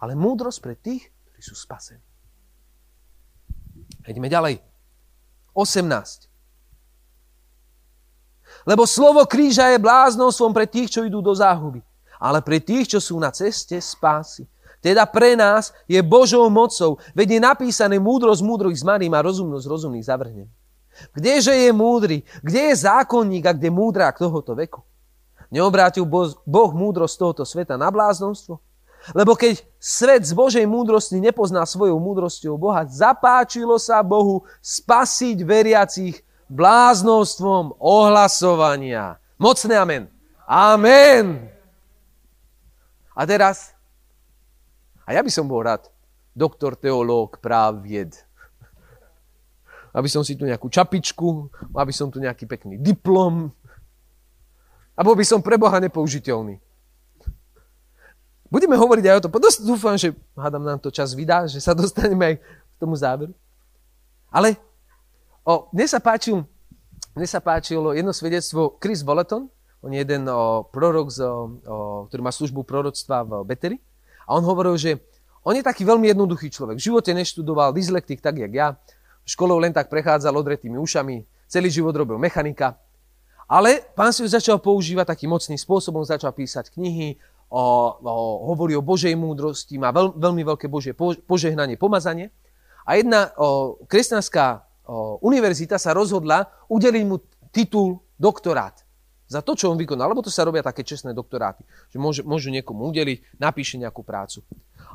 Ale múdrosť pre tých, ktorí sú spasení. Ideme ďalej. 18. Lebo slovo kríža je bláznostvom pre tých, čo idú do záhuby. Ale pre tých, čo sú na ceste spásy. Teda pre nás je Božou mocou, veď je napísané múdrosť múdrých zmarím a rozumnosť rozumných zavrhnem. Kdeže je múdry? Kde je zákonník a kde múdrák tohoto veku? Neobrátil Boh múdrosť tohoto sveta na bláznostvo? Lebo keď svet z Božej múdrosti nepozná svojou múdrosťou Boha, zapáčilo sa Bohu spasiť veriacich bláznostvom ohlasovania. Mocné amen. Amen. A teraz, a ja by som bol rád, doktor, teológ, práv, vied. Aby som si tu nejakú čapičku, aby som tu nejaký pekný diplom. A bol by som pre Boha nepoužiteľný. Budeme hovoriť aj o tom. Dúfam, že hádam nám to čas vydá, že sa dostaneme aj k tomu záveru. Ale o, mne sa páčil, mne sa páčilo jedno svedectvo Chris Volaton, on je jeden o, prorok, z, o, ktorý má službu proroctva v Beteri. A on hovoril, že on je taký veľmi jednoduchý človek. V živote neštudoval, dyslektik, tak jak ja. Školou len tak prechádzal odretými ušami. Celý život robil mechanika. Ale pán si ju začal používať takým mocným spôsobom, začal písať knihy, o, o, hovorí o Božej múdrosti, má veľ, veľmi veľké Božie požehnanie, pomazanie. A jedna o, kresťanská o, univerzita sa rozhodla udeliť mu titul doktorát za to, čo on vykonal, lebo to sa robia také čestné doktoráty, že môžu, môžu niekomu udeliť, napíše nejakú prácu.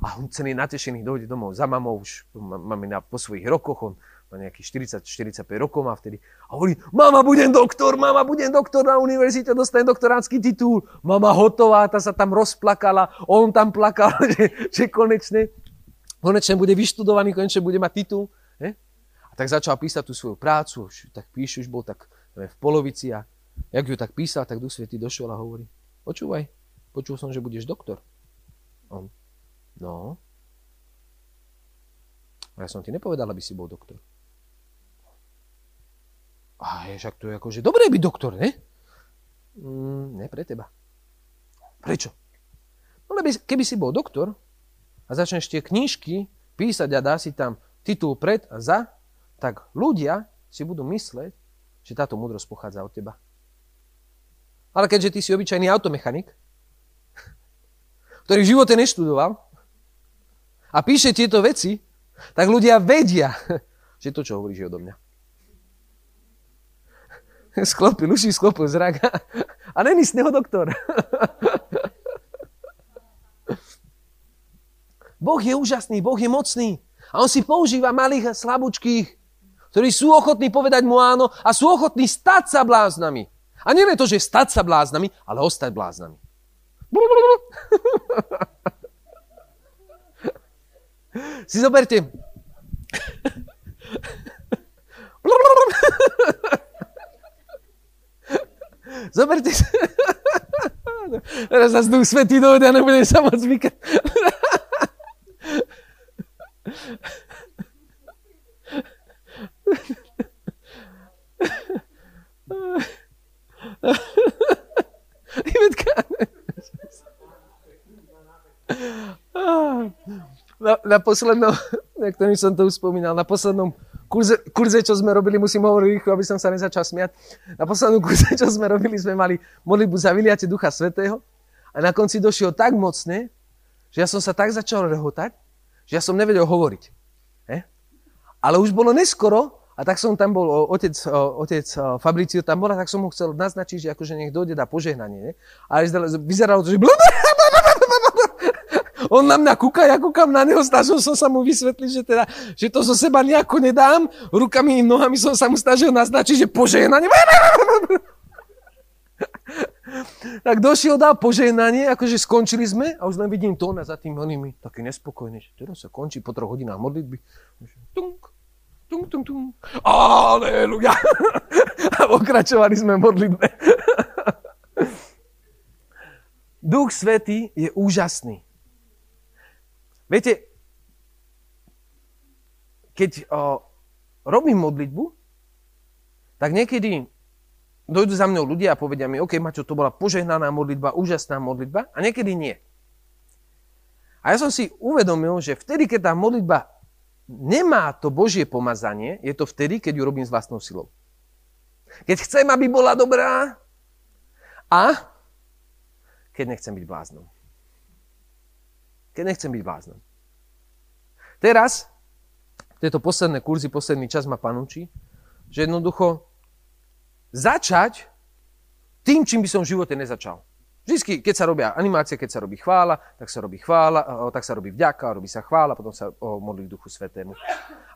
A on celý natešený dojde domov za mamou, už máme na, po svojich rokoch, on má nejakých 40-45 rokov má vtedy. A hovorí, mama, budem doktor, mama, budem doktor na univerzite, dostanem doktorátsky titul. Mama hotová, tá sa tam rozplakala, on tam plakal, (laughs) že, že konečne, konečne bude vyštudovaný, konečne bude mať titul. Ne? A tak začal písať tú svoju prácu, už, tak píš, už bol tak v polovici a Jak ju tak písal, tak Duch Svetý došiel a hovorí, počúvaj, počul som, že budeš doktor. On, no. A ja som ti nepovedal, aby si bol doktor. A je, však to je akože dobré byť doktor, ne? Mm, ne pre teba. Prečo? No lebo keby si bol doktor a začneš tie knížky písať a dá si tam titul pred a za, tak ľudia si budú mysleť, že táto múdrosť pochádza od teba. Ale keďže ty si obyčajný automechanik, (laughs) ktorý v živote neštudoval a píše tieto veci, tak ľudia vedia, (laughs) že to, čo hovoríš, je odo mňa. (laughs) Sklopil uši, sklopil zrak (laughs) a není z neho doktor. (laughs) Boh je úžasný, Boh je mocný. A on si používa malých a slabúčkých, ktorí sú ochotní povedať mu áno a sú ochotní stať sa bláznami. A nie to, že stať sa bláznami, ale ostať bláznami. Si zoberte. Zoberte si. Teraz sa zdú svetý dojde a nebudem sa moc vykať. Ivetka. Na, na poslednom, (laughs) na ktorým som to už spomínal, na poslednom kurze, kurze, čo sme robili, musím hovoriť rýchlo, aby som sa nezačal smiať. Na poslednom (laughs) kurze, čo sme robili, sme mali modlitbu za vyliate Ducha Svetého a na konci došiel tak mocne, že ja som sa tak začal rehotať, že ja som nevedel hovoriť. Eh? Ale už bolo neskoro a tak som tam bol, otec, otec Fabricio tam bol, a tak som mu chcel naznačiť, že akože nech dojde na požehnanie. Ne? A vyzeralo to, že on na mňa kúka, ja kúkam na neho, snažil som sa mu vysvetliť, že, teda, že to zo seba nejako nedám. Rukami i nohami som sa mu snažil naznačiť, že požehnanie. (laughs) tak došiel, dal požehnanie, akože skončili sme a už len vidím to a za tým onými taký nespokojný, že teraz sa končí po troch hodinách modlitby. Tunk, Tung, tung, tung. Aleluja. (laughs) A pokračovali sme modlitbe. (laughs) Duch Svetý je úžasný. Viete, keď o, robím modlitbu, tak niekedy dojdu za mnou ľudia a povedia mi, OK, Maťo, to bola požehnaná modlitba, úžasná modlitba, a niekedy nie. A ja som si uvedomil, že vtedy, keď tá modlitba nemá to Božie pomazanie, je to vtedy, keď ju robím s vlastnou silou. Keď chcem, aby bola dobrá a keď nechcem byť bláznom. Keď nechcem byť bláznom. Teraz, tieto posledné kurzy, posledný čas ma panúči, že jednoducho začať tým, čím by som v živote nezačal. Vždy, keď sa robia animácie, keď sa robí chvála, tak sa robí chvála, tak sa robí vďaka, robí sa chvála, potom sa modlí k Duchu Svetému.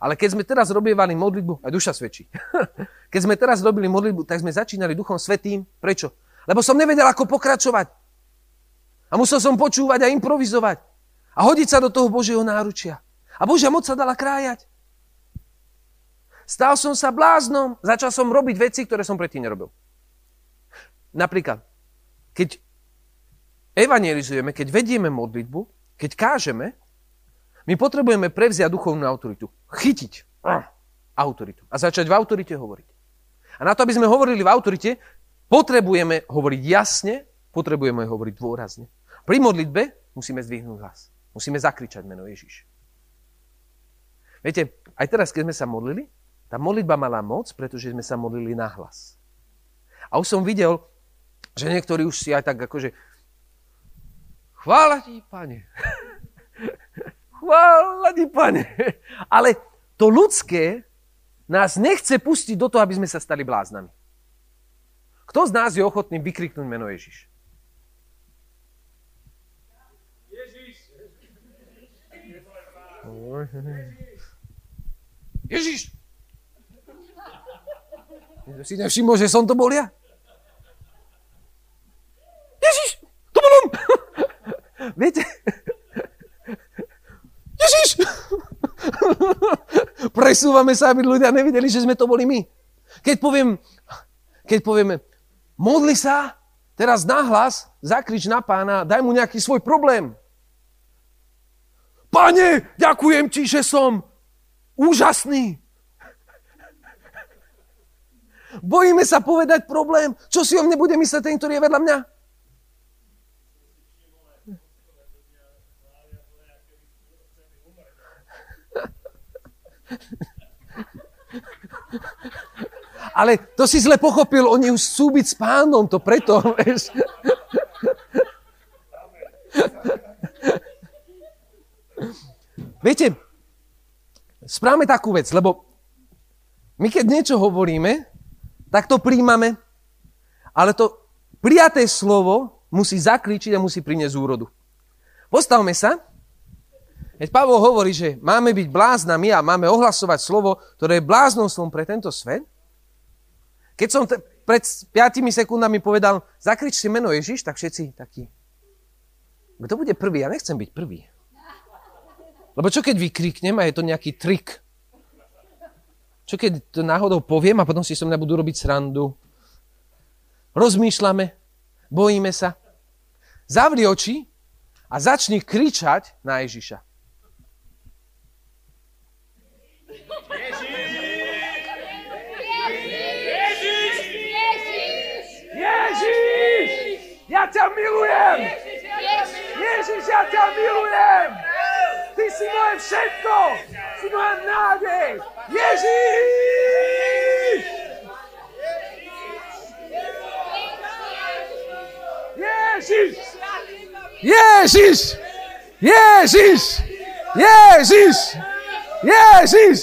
Ale keď sme teraz robievali modlitbu, aj duša svedčí. (laughs) keď sme teraz robili modlitbu, tak sme začínali Duchom Svetým. Prečo? Lebo som nevedel, ako pokračovať. A musel som počúvať a improvizovať. A hodiť sa do toho Božieho náručia. A Božia moc sa dala krájať. Stal som sa bláznom, začal som robiť veci, ktoré som predtým nerobil. Napríklad, keď evangelizujeme, keď vedieme modlitbu, keď kážeme, my potrebujeme prevziať duchovnú autoritu. Chytiť autoritu a začať v autorite hovoriť. A na to, aby sme hovorili v autorite, potrebujeme hovoriť jasne, potrebujeme hovoriť dôrazne. Pri modlitbe musíme zdvihnúť hlas. Musíme zakričať meno Ježiš. Viete, aj teraz, keď sme sa modlili, tá modlitba mala moc, pretože sme sa modlili na hlas. A už som videl, že niektorí už si aj tak akože Chvála ti, pane. (laughs) Chvála ti, pane. (laughs) Ale to ľudské nás nechce pustiť do toho, aby sme sa stali bláznami. Kto z nás je ochotný vykriknúť meno Ježiš? Ježiš. Si nevšimol, že som to bol ja? Ježiš, to bol on. (laughs) Viete? Ježiš! (laughs) Presúvame sa, aby ľudia nevideli, že sme to boli my. Keď poviem, keď povieme, modli sa, teraz nahlas, zakrič na pána, daj mu nejaký svoj problém. Pane, ďakujem ti, že som úžasný. Bojíme sa povedať problém, čo si o mne bude mysleť ten, ktorý je vedľa mňa. Ale to si zle pochopil, oni už chcú byť s pánom, to preto, (laughs) vieš. Viete, správame takú vec, lebo my keď niečo hovoríme, tak to príjmame, ale to prijaté slovo musí zakričiť a musí priniesť úrodu. Postavme sa Veď Pavol hovorí, že máme byť bláznami a máme ohlasovať slovo, ktoré je bláznostvom pre tento svet. Keď som te, pred 5 sekundami povedal, zakrič si meno Ježiš, tak všetci takí. Kto bude prvý? Ja nechcem byť prvý. Lebo čo keď vykriknem a je to nejaký trik? Čo keď to náhodou poviem a potom si so mňa budú robiť srandu? Rozmýšľame, bojíme sa. Zavri oči a začni kričať na Ježiša. Ja ťa milujem! Ježiš, ja ťa milujem! Všetko! Si moja nádej! Ježiš! Ježiš! Ježiš! Ježiš! Ježiš! Ježiš!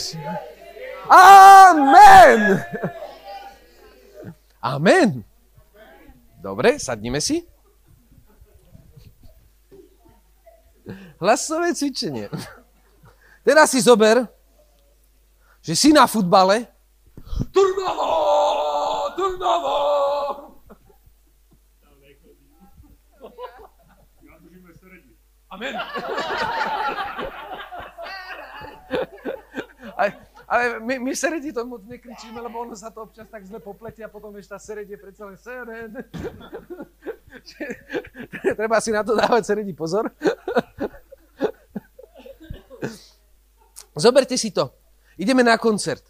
Amen! Amen! Dobre, sadnime si. Hlasové cvičenie. Teraz si zober, že si na futbale. Trnavo! Trnavo! Amen. Ale my, my Seredi to moc nekričíme, lebo ono sa to občas tak zle popletie a potom vieš, tá Sered je predsa len Sered. (laughs) Treba si na to dávať Seredi pozor. Zoberte si to. Ideme na koncert.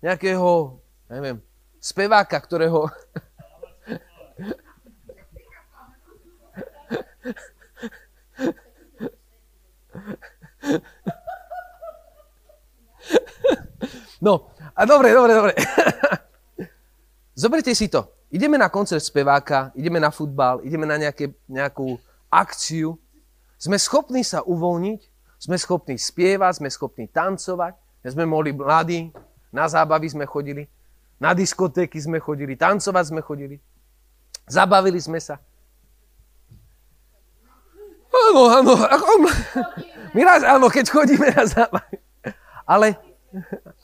Nejakého, neviem, speváka, ktorého... No, a dobre, dobre, dobre. Zoberte si to. Ideme na koncert speváka, ideme na futbal, ideme na nejaké, nejakú akciu. Sme schopní sa uvoľniť, sme schopní spievať, sme schopní tancovať. Sme mohli mladí Na zábavy sme chodili, na diskotéky sme chodili, tancovať sme chodili. Zabavili sme sa. Áno, áno. My raz, áno, keď chodíme na zábavy. Ale,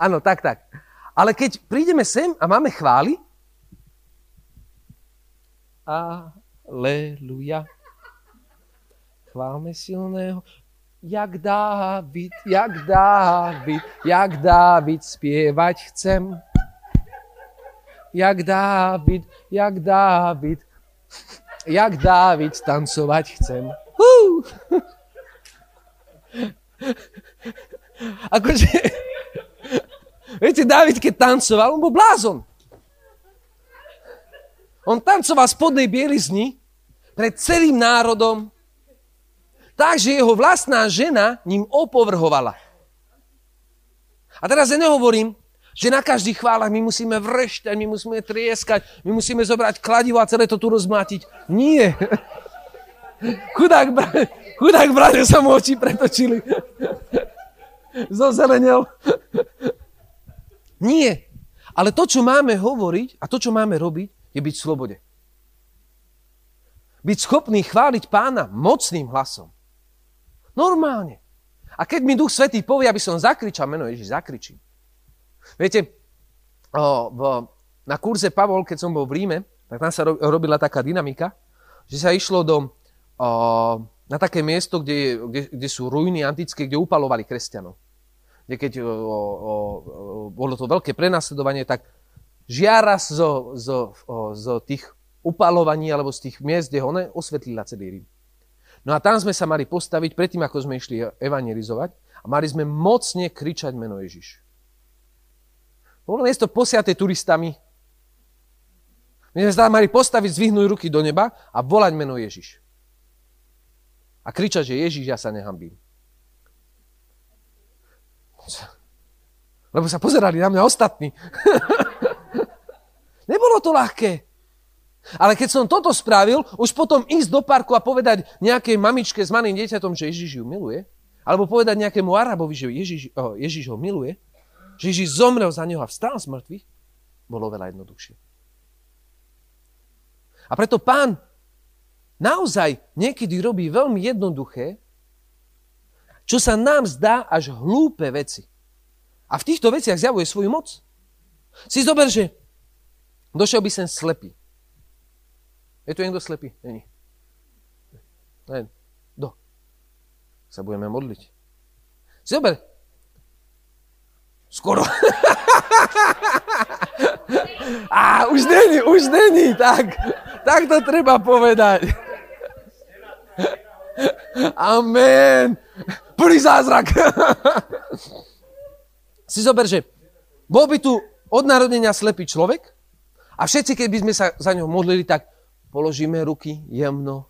áno, tak, tak. Ale keď prídeme sem a máme chváli, Aleluja. Chválme silného, jak Dávid, jak Dávid, jak Dávid spievať chcem. Jak Dávid, jak Dávid, jak Dávid tancovať chcem. Hú! Akože, viete, Dávid, keď tancoval, on bol blázon. On tancoval spodnej bielizni pred celým národom, takže jeho vlastná žena ním opovrhovala. A teraz ja nehovorím, že na každých chválach my musíme vrešťať, my musíme trieskať, my musíme zobrať kladivo a celé to tu rozmátiť. Nie. Chudák, bra- chudák brade sa mu oči pretočili. Zozelenel. Nie. Ale to, čo máme hovoriť a to, čo máme robiť, je byť v slobode. Byť schopný chváliť pána mocným hlasom. Normálne. A keď mi Duch Svetý povie, aby som zakričal meno Ježiš, zakričím. Viete, na kurze Pavol, keď som bol v Ríme, tak tam sa robila taká dynamika, že sa išlo do, na také miesto, kde, kde, kde sú ruiny antické, kde upalovali kresťanov. Kde keď o, o, bolo to veľké prenasledovanie, tak žiara zo, zo, zo tých upalovaní alebo z tých miest, kde ona osvetlila celý Rím. No a tam sme sa mali postaviť predtým, ako sme išli evangelizovať a mali sme mocne kričať meno Ježiš. Bolo miesto posiate turistami. My sme sa mali postaviť, zvihnúť ruky do neba a volať meno Ježiš. A kričať, že Ježiš, ja sa nehambím. Lebo sa pozerali na mňa ostatní. (laughs) Nebolo to ľahké. Ale keď som toto spravil, už potom ísť do parku a povedať nejakej mamičke s malým dieťatom, že Ježiš ju miluje, alebo povedať nejakému Arabovi, že Ježiš, oh, Ježiš ho miluje, že Ježiš zomrel za neho a vstal z mŕtvych, bolo veľa jednoduchšie. A preto pán naozaj niekedy robí veľmi jednoduché, čo sa nám zdá až hlúpe veci. A v týchto veciach zjavuje svoju moc. Si zober, že Došiel by sem slepý. Je tu niekto slepý? Není. Ne. Do. Sa budeme modliť. Zober. Skoro. (laughs) Á, už není, už není. Tak, tak to treba povedať. (laughs) Amen. Prvý zázrak. (laughs) si zober, že bol by tu od narodenia slepý človek, a všetci, keď by sme sa za ňou modlili, tak položíme ruky jemno.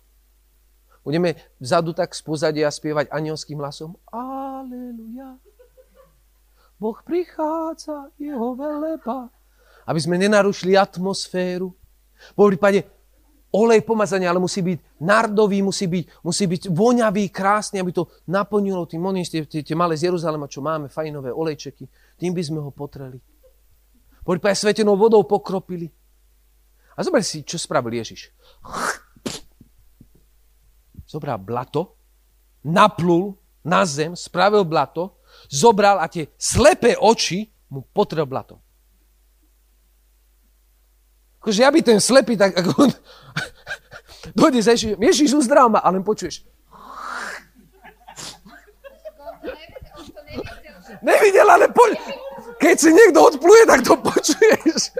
Budeme vzadu tak z pozadia spievať anielským hlasom. Aleluja. Boh prichádza, jeho veleba. Aby sme nenarušili atmosféru. Po prípade olej pomazania, ale musí byť nardový, musí byť, musí byť voňavý, krásny, aby to naplnilo tým tie, tie, tie malé z Jeruzalema, čo máme, fajnové olejčeky. Tým by sme ho potreli. Po prípade svetenou vodou pokropili. A zober si, čo spravil Ježiš. Zobral blato, naplul na zem, spravil blato, zobral a tie slepé oči mu potrel blato. Akože ja by ten slepý, tak ako on dojde za Ježiš, Ježiš uzdrav ma, ale počuješ. Nevidel, ale poď. Keď si niekto odpluje, tak to počuješ.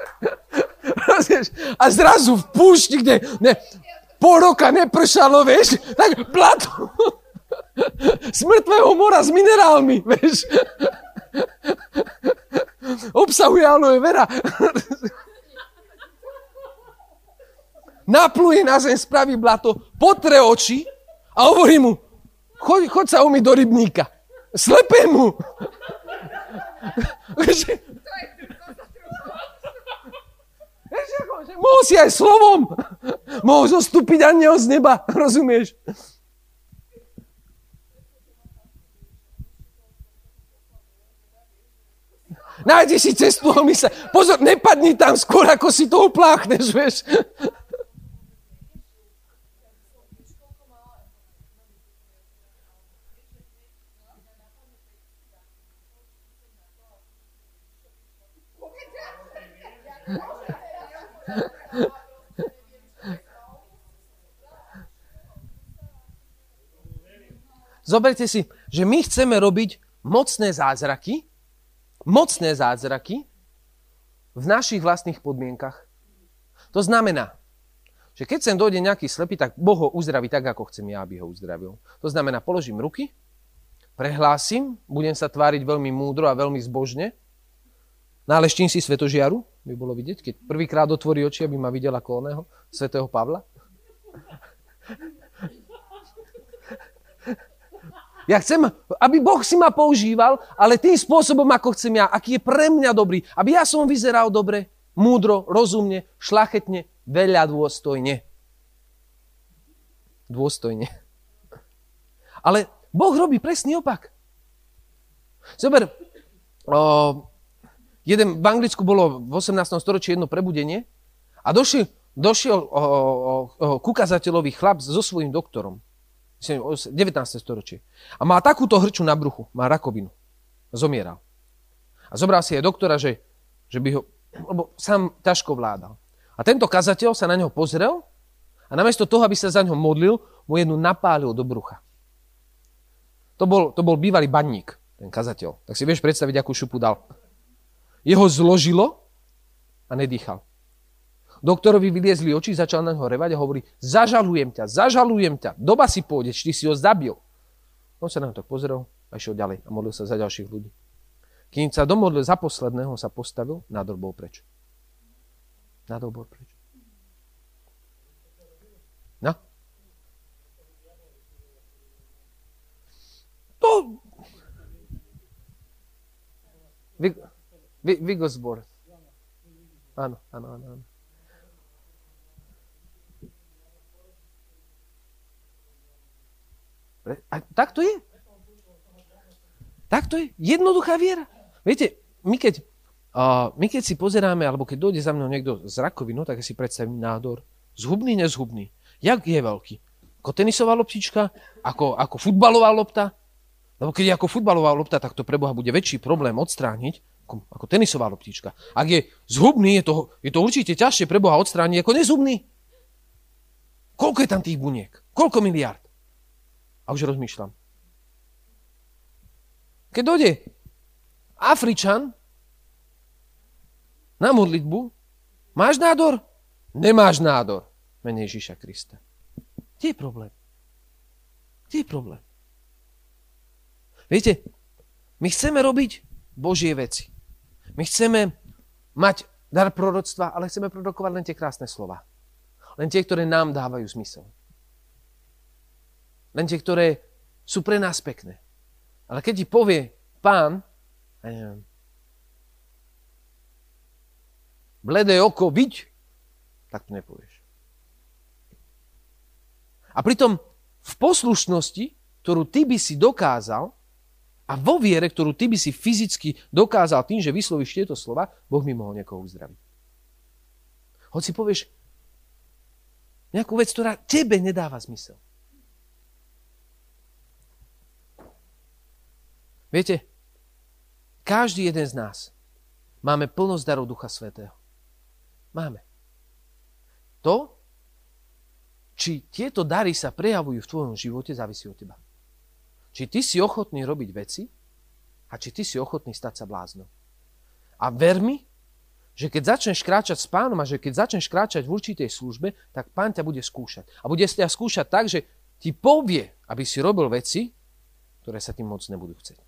A zrazu v púšti, kde ne, pol roka nepršalo, vieš, tak plato (laughs) z mŕtvého mora s minerálmi, vieš. Obsahuje aloe vera. (laughs) Napluje na zem, spraví blato, potre oči a hovorí mu, choď, choď sa umyť do rybníka. Slepému. (laughs) Mohol si aj slovom. Mohol zostúpiť aniel z neba. Rozumieš? nájdi si cestu a sa... Pozor, nepadni tam skôr, ako si to upláchneš, vieš. Zoberte si, že my chceme robiť mocné zázraky, mocné zázraky v našich vlastných podmienkach. To znamená, že keď sem dojde nejaký slepý, tak Boh ho uzdraví tak, ako chcem ja, aby ho uzdravil. To znamená, položím ruky, prehlásim, budem sa tváriť veľmi múdro a veľmi zbožne, náleštím si svetožiaru, by bolo vidieť, keď prvýkrát otvorí oči, aby ma videl ako oného, svetého Pavla. Ja chcem, aby Boh si ma používal, ale tým spôsobom, ako chcem ja, aký je pre mňa dobrý. Aby ja som vyzeral dobre, múdro, rozumne, šlachetne, veľa dôstojne. Dôstojne. Ale Boh robí presný opak. Zober, jeden, v Anglicku bolo v 18. storočí jedno prebudenie a došiel, došiel o, o, o, kukazateľový chlap so svojím doktorom. 19. storočie. A má takúto hrču na bruchu, má rakovinu. Zomieral. A zobral si aj doktora, že, že by ho, lebo sám ťažko vládal. A tento kazateľ sa na neho pozrel a namiesto toho, aby sa za ňo modlil, mu jednu napálil do brucha. To bol, to bol bývalý banník, ten kazateľ. Tak si vieš predstaviť, akú šupu dal. Jeho zložilo a nedýchal. Doktorovi vyliezli oči, začal na neho revať a hovorí, zažalujem ťa, zažalujem ťa, doba si pôjdeš, ty si ho zabil. On sa na to pozrel a išiel ďalej a modlil sa za ďalších ľudí. Kým sa domodlil za posledného, sa postavil, nádor bol preč. Nádor bol preč. No? To... Vigosbor. Áno, áno, áno. áno. A tak to je. Tak to je. Jednoduchá viera. Viete, my keď, uh, my keď si pozeráme, alebo keď dojde za mnou niekto z rakovinou, tak si predstavím nádor. Zhubný, nezhubný. Jak je veľký? Ako tenisová loptička? Ako, ako futbalová lopta? Lebo keď je ako futbalová lopta, tak to pre Boha bude väčší problém odstrániť ako, ako tenisová loptička. Ak je zhubný, je to, je to určite ťažšie pre Boha odstrániť ako nezhubný. Koľko je tam tých buniek? Koľko miliard? A už rozmýšľam. Keď dojde Afričan na modlitbu, máš nádor? Nemáš nádor. Mene Ježíša Krista. Kde je problém? Kde je problém? Viete, my chceme robiť Božie veci. My chceme mať dar proroctva, ale chceme produkovať len tie krásne slova. Len tie, ktoré nám dávajú zmysel. Len tie, ktoré sú pre nás pekné. Ale keď ti povie pán, bledé oko, viď, tak to nepovieš. A pritom v poslušnosti, ktorú ty by si dokázal, a vo viere, ktorú ty by si fyzicky dokázal tým, že vyslovíš tieto slova, Boh mi mohol niekoho uzdraviť. Hoci povieš nejakú vec, ktorá tebe nedáva zmysel. Viete, každý jeden z nás máme plnosť darov Ducha Svetého. Máme. To, či tieto dary sa prejavujú v tvojom živote, závisí od teba. Či ty si ochotný robiť veci a či ty si ochotný stať sa bláznom. A ver mi, že keď začneš kráčať s pánom a že keď začneš kráčať v určitej službe, tak pán ťa bude skúšať. A bude ťa skúšať tak, že ti povie, aby si robil veci, ktoré sa ti moc nebudú chcieť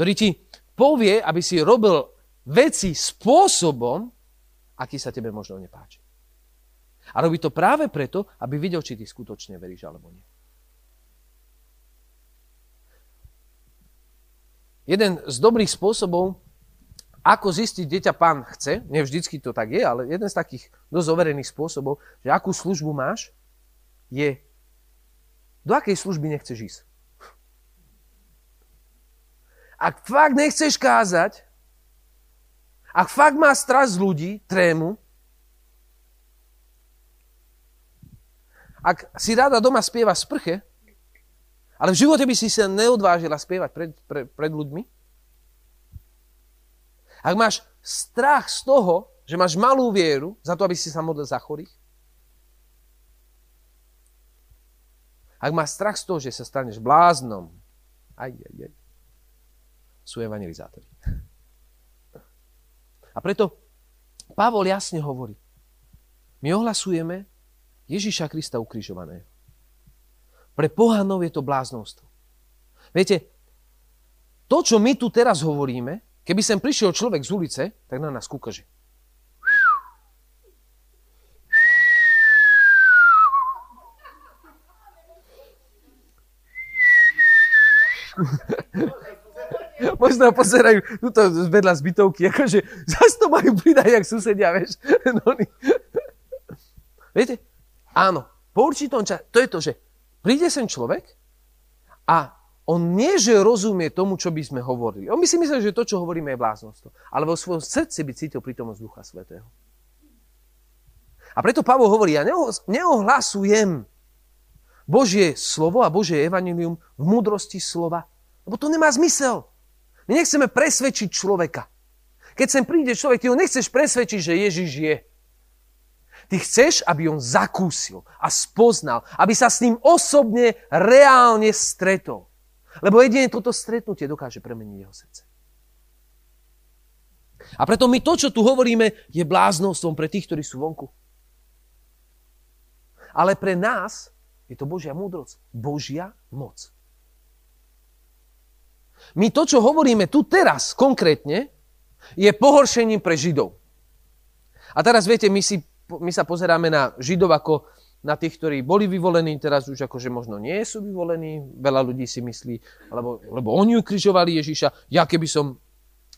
ktorý ti povie, aby si robil veci spôsobom, aký sa tebe možno nepáči. A robí to práve preto, aby videl, či ty skutočne veríš alebo nie. Jeden z dobrých spôsobov, ako zistiť, kde ťa pán chce, nevždycky to tak je, ale jeden z takých dosť overených spôsobov, že akú službu máš, je, do akej služby nechceš ísť. Ak fakt nechceš kázať, ak fakt má strach z ľudí, trému, ak si rada doma spieva sprche, ale v živote by si sa neodvážila spievať pred, pred, pred ľuďmi, ak máš strach z toho, že máš malú vieru za to, aby si sa modlil za chorých, ak máš strach z toho, že sa staneš bláznom, aj, aj, aj, sú evangelizátori. A preto Pavol jasne hovorí, my ohlasujeme Ježiša Krista ukrižovaného. Pre pohanov je to bláznostvo. Viete, to, čo my tu teraz hovoríme, keby sem prišiel človek z ulice, tak na nás kúka, že (laughs) možno pozerajú túto vedľa zbytovky, akože zase to majú pridať, jak susedia, vieš. (laughs) No, Viete? Áno, po určitom čase, to je to, že príde sem človek a on nie, že rozumie tomu, čo by sme hovorili. On by si myslel, že to, čo hovoríme, je bláznostvo. Ale vo svojom srdci by cítil prítomnosť Ducha Svetého. A preto Pavol hovorí, ja neohlasujem Božie slovo a Božie evanilium v múdrosti slova, lebo to nemá zmysel. My nechceme presvedčiť človeka. Keď sem príde človek, ty ho nechceš presvedčiť, že Ježiš je. Ty chceš, aby on zakúsil a spoznal, aby sa s ním osobne, reálne stretol. Lebo jedine toto stretnutie dokáže premeniť jeho srdce. A preto my to, čo tu hovoríme, je bláznostvom pre tých, ktorí sú vonku. Ale pre nás je to Božia múdrosť, Božia moc. My to, čo hovoríme tu teraz konkrétne, je pohoršením pre Židov. A teraz viete, my, si, my sa pozeráme na Židov ako na tých, ktorí boli vyvolení, teraz už akože možno nie sú vyvolení. Veľa ľudí si myslí, lebo, lebo oni ukrižovali Ježiša. Ja keby som,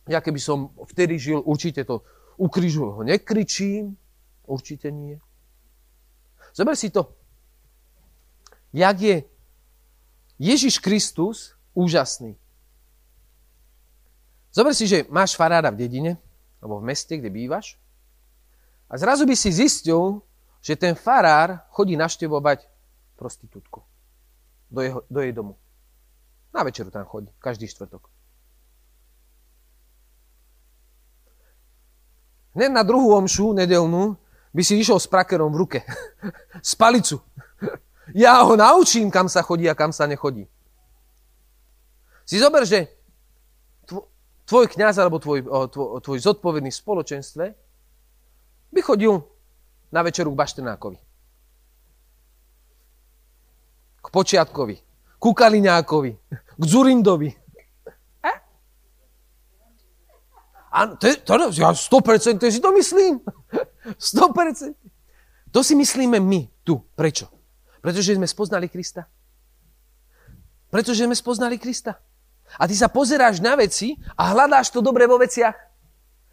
ja keby som vtedy žil, určite to ukrižujem ho. Nekričím, určite nie. Zober si to. Jak je Ježiš Kristus úžasný. Zober si, že máš farára v dedine, alebo v meste, kde bývaš, a zrazu by si zistil, že ten farár chodí naštevovať prostitútku do, jeho, do jej domu. Na večeru tam chodí, každý štvrtok. Hneď na druhú omšu, nedelnú, by si išiel s prakerom v ruke. (laughs) s palicu. Ja ho naučím, kam sa chodí a kam sa nechodí. Si zober, že tvoj kniaz alebo tvoj, tvoj, tvoj zodpovedný v spoločenstve by chodil na večeru k Baštenákovi. K Počiatkovi. Ku Kaliňákovi. K Zurindovi. Eh? Áno, to, to, ja 100% to si to myslím. (laughs) 100%. To si myslíme my tu. Prečo? Pretože sme spoznali Krista. Pretože sme spoznali Krista. A ty sa pozeráš na veci a hľadáš to dobré vo veciach.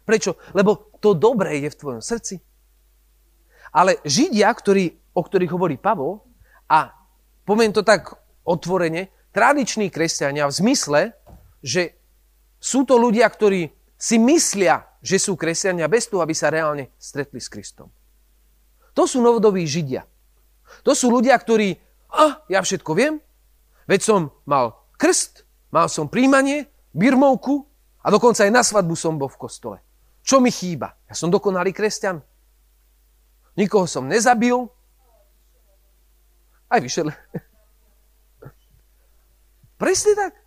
Prečo? Lebo to dobré je v tvojom srdci. Ale Židia, ktorí, o ktorých hovorí Pavol, a poviem to tak otvorene, tradiční kresťania v zmysle, že sú to ľudia, ktorí si myslia, že sú kresťania bez toho, aby sa reálne stretli s Kristom. To sú novodoví Židia. To sú ľudia, ktorí, a ja všetko viem, veď som mal krst, Mal som príjmanie, birmovku a dokonca aj na svadbu som bol v kostole. Čo mi chýba? Ja som dokonalý kresťan. Nikoho som nezabil. Aj vyšel. (laughs) Presne tak.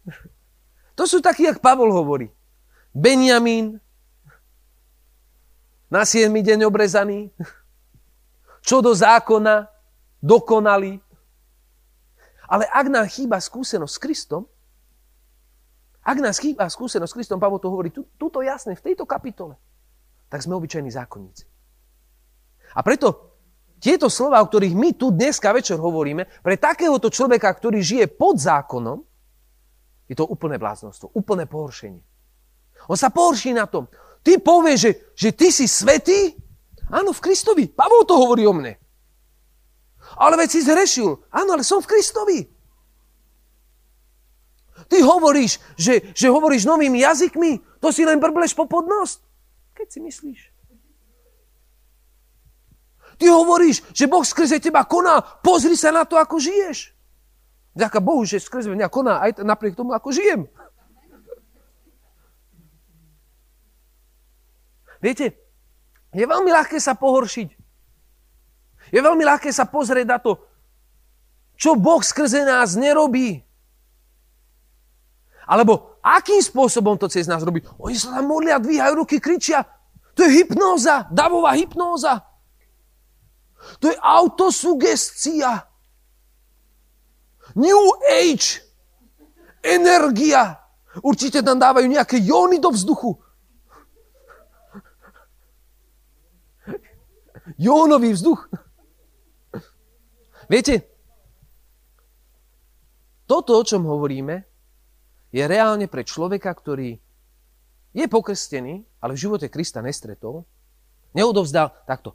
To sú takí, jak Pavol hovorí. Benjamín, na 7. deň obrezaný, čo do zákona, dokonalý. Ale ak nám chýba skúsenosť s Kristom, ak nás chýba skúsenosť s Kristom, Pavol to hovorí tu, tuto jasne, v tejto kapitole, tak sme obyčajní zákonníci. A preto tieto slova, o ktorých my tu dneska večer hovoríme, pre takéhoto človeka, ktorý žije pod zákonom, je to úplné bláznostvo, úplné pohoršenie. On sa pohorší na tom. Ty povieš, že, že ty si svetý? Áno, v Kristovi. Pavol to hovorí o mne. Ale veď si zhrešil. Áno, ale som v Kristovi. Ty hovoríš, že, že hovoríš novými jazykmi, to si len brbleš po podnosť. Keď si myslíš. Ty hovoríš, že Boh skrze teba koná, pozri sa na to, ako žiješ. Ďaká Bohu, že skrze mňa koná aj napriek tomu, ako žijem. Viete, je veľmi ľahké sa pohoršiť. Je veľmi ľahké sa pozrieť na to, čo Boh skrze nás nerobí. Alebo akým spôsobom to cez nás robí. Oni sa tam modlia, dvíhajú ruky, kričia. To je hypnóza, davová hypnóza. To je autosugestia. New Age. Energia. Určite tam dávajú nejaké jóny do vzduchu. Jónový vzduch. Viete, toto, o čom hovoríme, je reálne pre človeka, ktorý je pokrstený, ale v živote Krista nestretol, neodovzdal takto.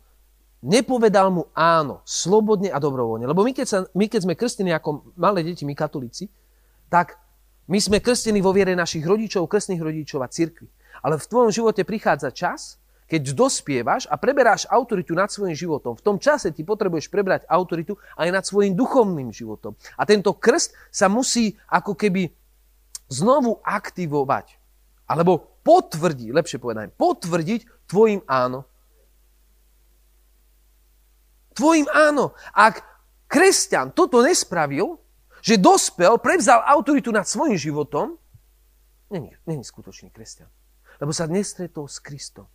Nepovedal mu áno, slobodne a dobrovoľne. Lebo my keď, sa, my keď sme krstení ako malé deti, my katolíci, tak my sme krstení vo viere našich rodičov, krstných rodičov a cirkvi. Ale v tvojom živote prichádza čas, keď dospievaš a preberáš autoritu nad svojim životom, v tom čase ty potrebuješ prebrať autoritu aj nad svojim duchovným životom. A tento krst sa musí ako keby znovu aktivovať. Alebo potvrdiť, lepšie povedané, potvrdiť tvojim áno. Tvojim áno. Ak kresťan toto nespravil, že dospel, prevzal autoritu nad svojim životom, není, není skutočný kresťan. Lebo sa nestretol s Kristom.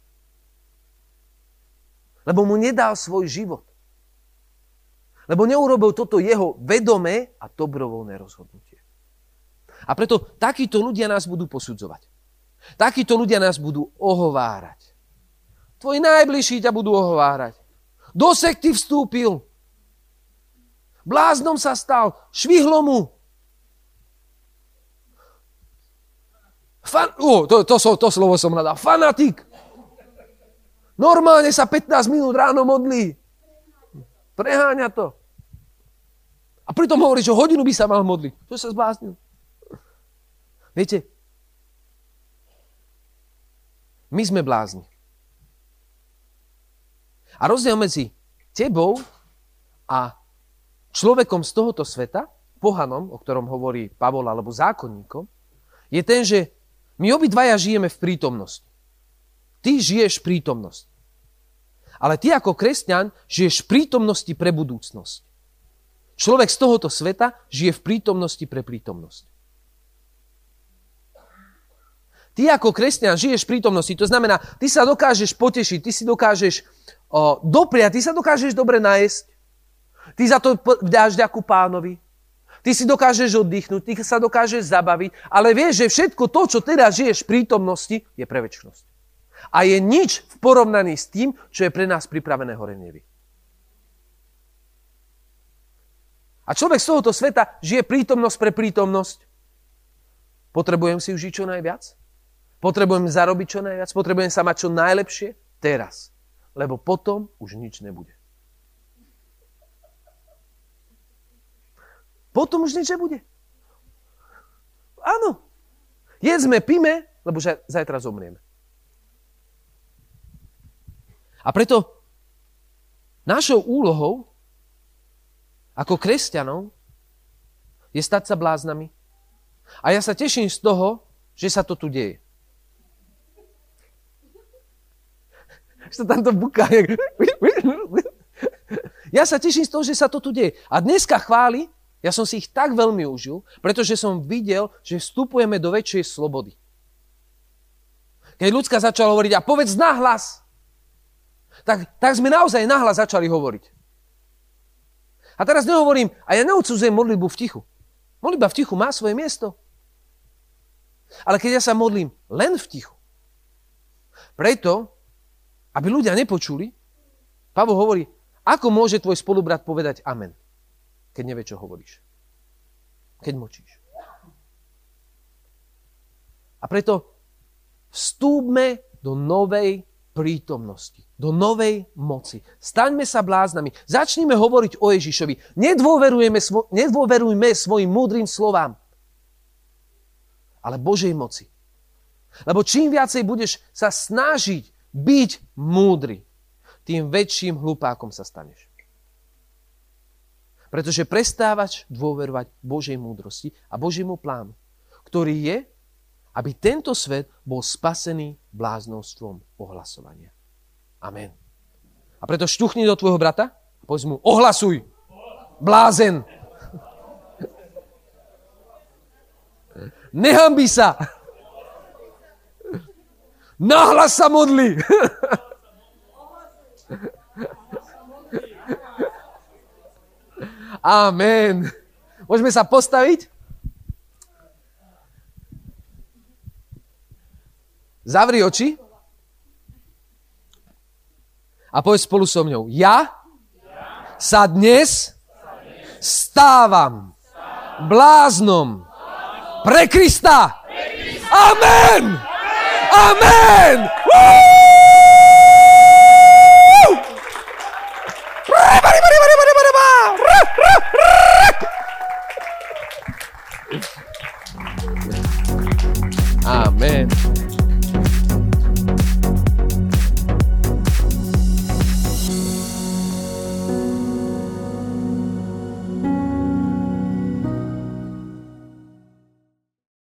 Lebo mu nedal svoj život. Lebo neurobil toto jeho vedomé a dobrovoľné rozhodnutie. A preto takíto ľudia nás budú posudzovať. Takíto ľudia nás budú ohovárať. Tvoji najbližší ťa budú ohovárať. Do sekty vstúpil. Bláznom sa stal. Švihlo mu. Fan... Oh, to, to, to, to slovo som hľadal. Fanatik. Normálne sa 15 minút ráno modlí. Preháňa to. A pritom hovorí, že hodinu by sa mal modliť. To sa zbláznil. Viete, my sme blázni. A rozdiel medzi tebou a človekom z tohoto sveta, pohanom, o ktorom hovorí Pavol alebo zákonníkom, je ten, že my obidvaja žijeme v prítomnosti. Ty žiješ prítomnosť. Ale ty ako kresťan žiješ v prítomnosti pre budúcnosť. Človek z tohoto sveta žije v prítomnosti pre prítomnosť. Ty ako kresťan žiješ v prítomnosti, to znamená, ty sa dokážeš potešiť, ty si dokážeš o, dopriať, ty sa dokážeš dobre najesť, ty za to dáš ďaku pánovi, ty si dokážeš oddychnúť, ty sa dokážeš zabaviť, ale vieš, že všetko to, čo teraz žiješ v prítomnosti, je pre väčšnosť a je nič v porovnaní s tým, čo je pre nás pripravené hore nebi. A človek z tohoto sveta žije prítomnosť pre prítomnosť. Potrebujem si užiť čo najviac? Potrebujem zarobiť čo najviac? Potrebujem sa mať čo najlepšie? Teraz. Lebo potom už nič nebude. Potom už nič nebude. Áno. Jedzme, píme, lebo zajtra zomrieme. A preto našou úlohou ako kresťanov je stať sa bláznami. A ja sa teším z toho, že sa to tu deje. Že tam to buká. Ja sa teším z toho, že sa to tu deje. A dneska chváli, ja som si ich tak veľmi užil, pretože som videl, že vstupujeme do väčšej slobody. Keď ľudská začala hovoriť, a povedz nahlas, tak, tak sme naozaj nahlas začali hovoriť. A teraz nehovorím, a ja neodsudzujem modlitbu v tichu. Modlitba v tichu má svoje miesto. Ale keď ja sa modlím len v tichu, preto, aby ľudia nepočuli, Pavol hovorí, ako môže tvoj spolubrat povedať amen, keď nevie, čo hovoríš. Keď močíš. A preto vstúpme do novej prítomnosti, do novej moci. Staňme sa bláznami. Začnime hovoriť o Ježišovi. Nedôverujme, svo, nedôverujme svojim múdrym slovám. ale Božej moci. Lebo čím viacej budeš sa snažiť byť múdry, tým väčším hlupákom sa staneš. Pretože prestávaš dôverovať Božej múdrosti a Božiemu plánu, ktorý je, aby tento svet bol spasený bláznostvom ohlasovania. Amen. A preto štuchni do tvojho brata a povedz mu, ohlasuj, blázen. (laughs) Nehambi sa. Nahlas sa modli. (laughs) Amen. Môžeme sa postaviť? Zavri oči a povedz spolu so mňou. Ja sa dnes stávam bláznom pre Krista. Amen! Amen! Woo!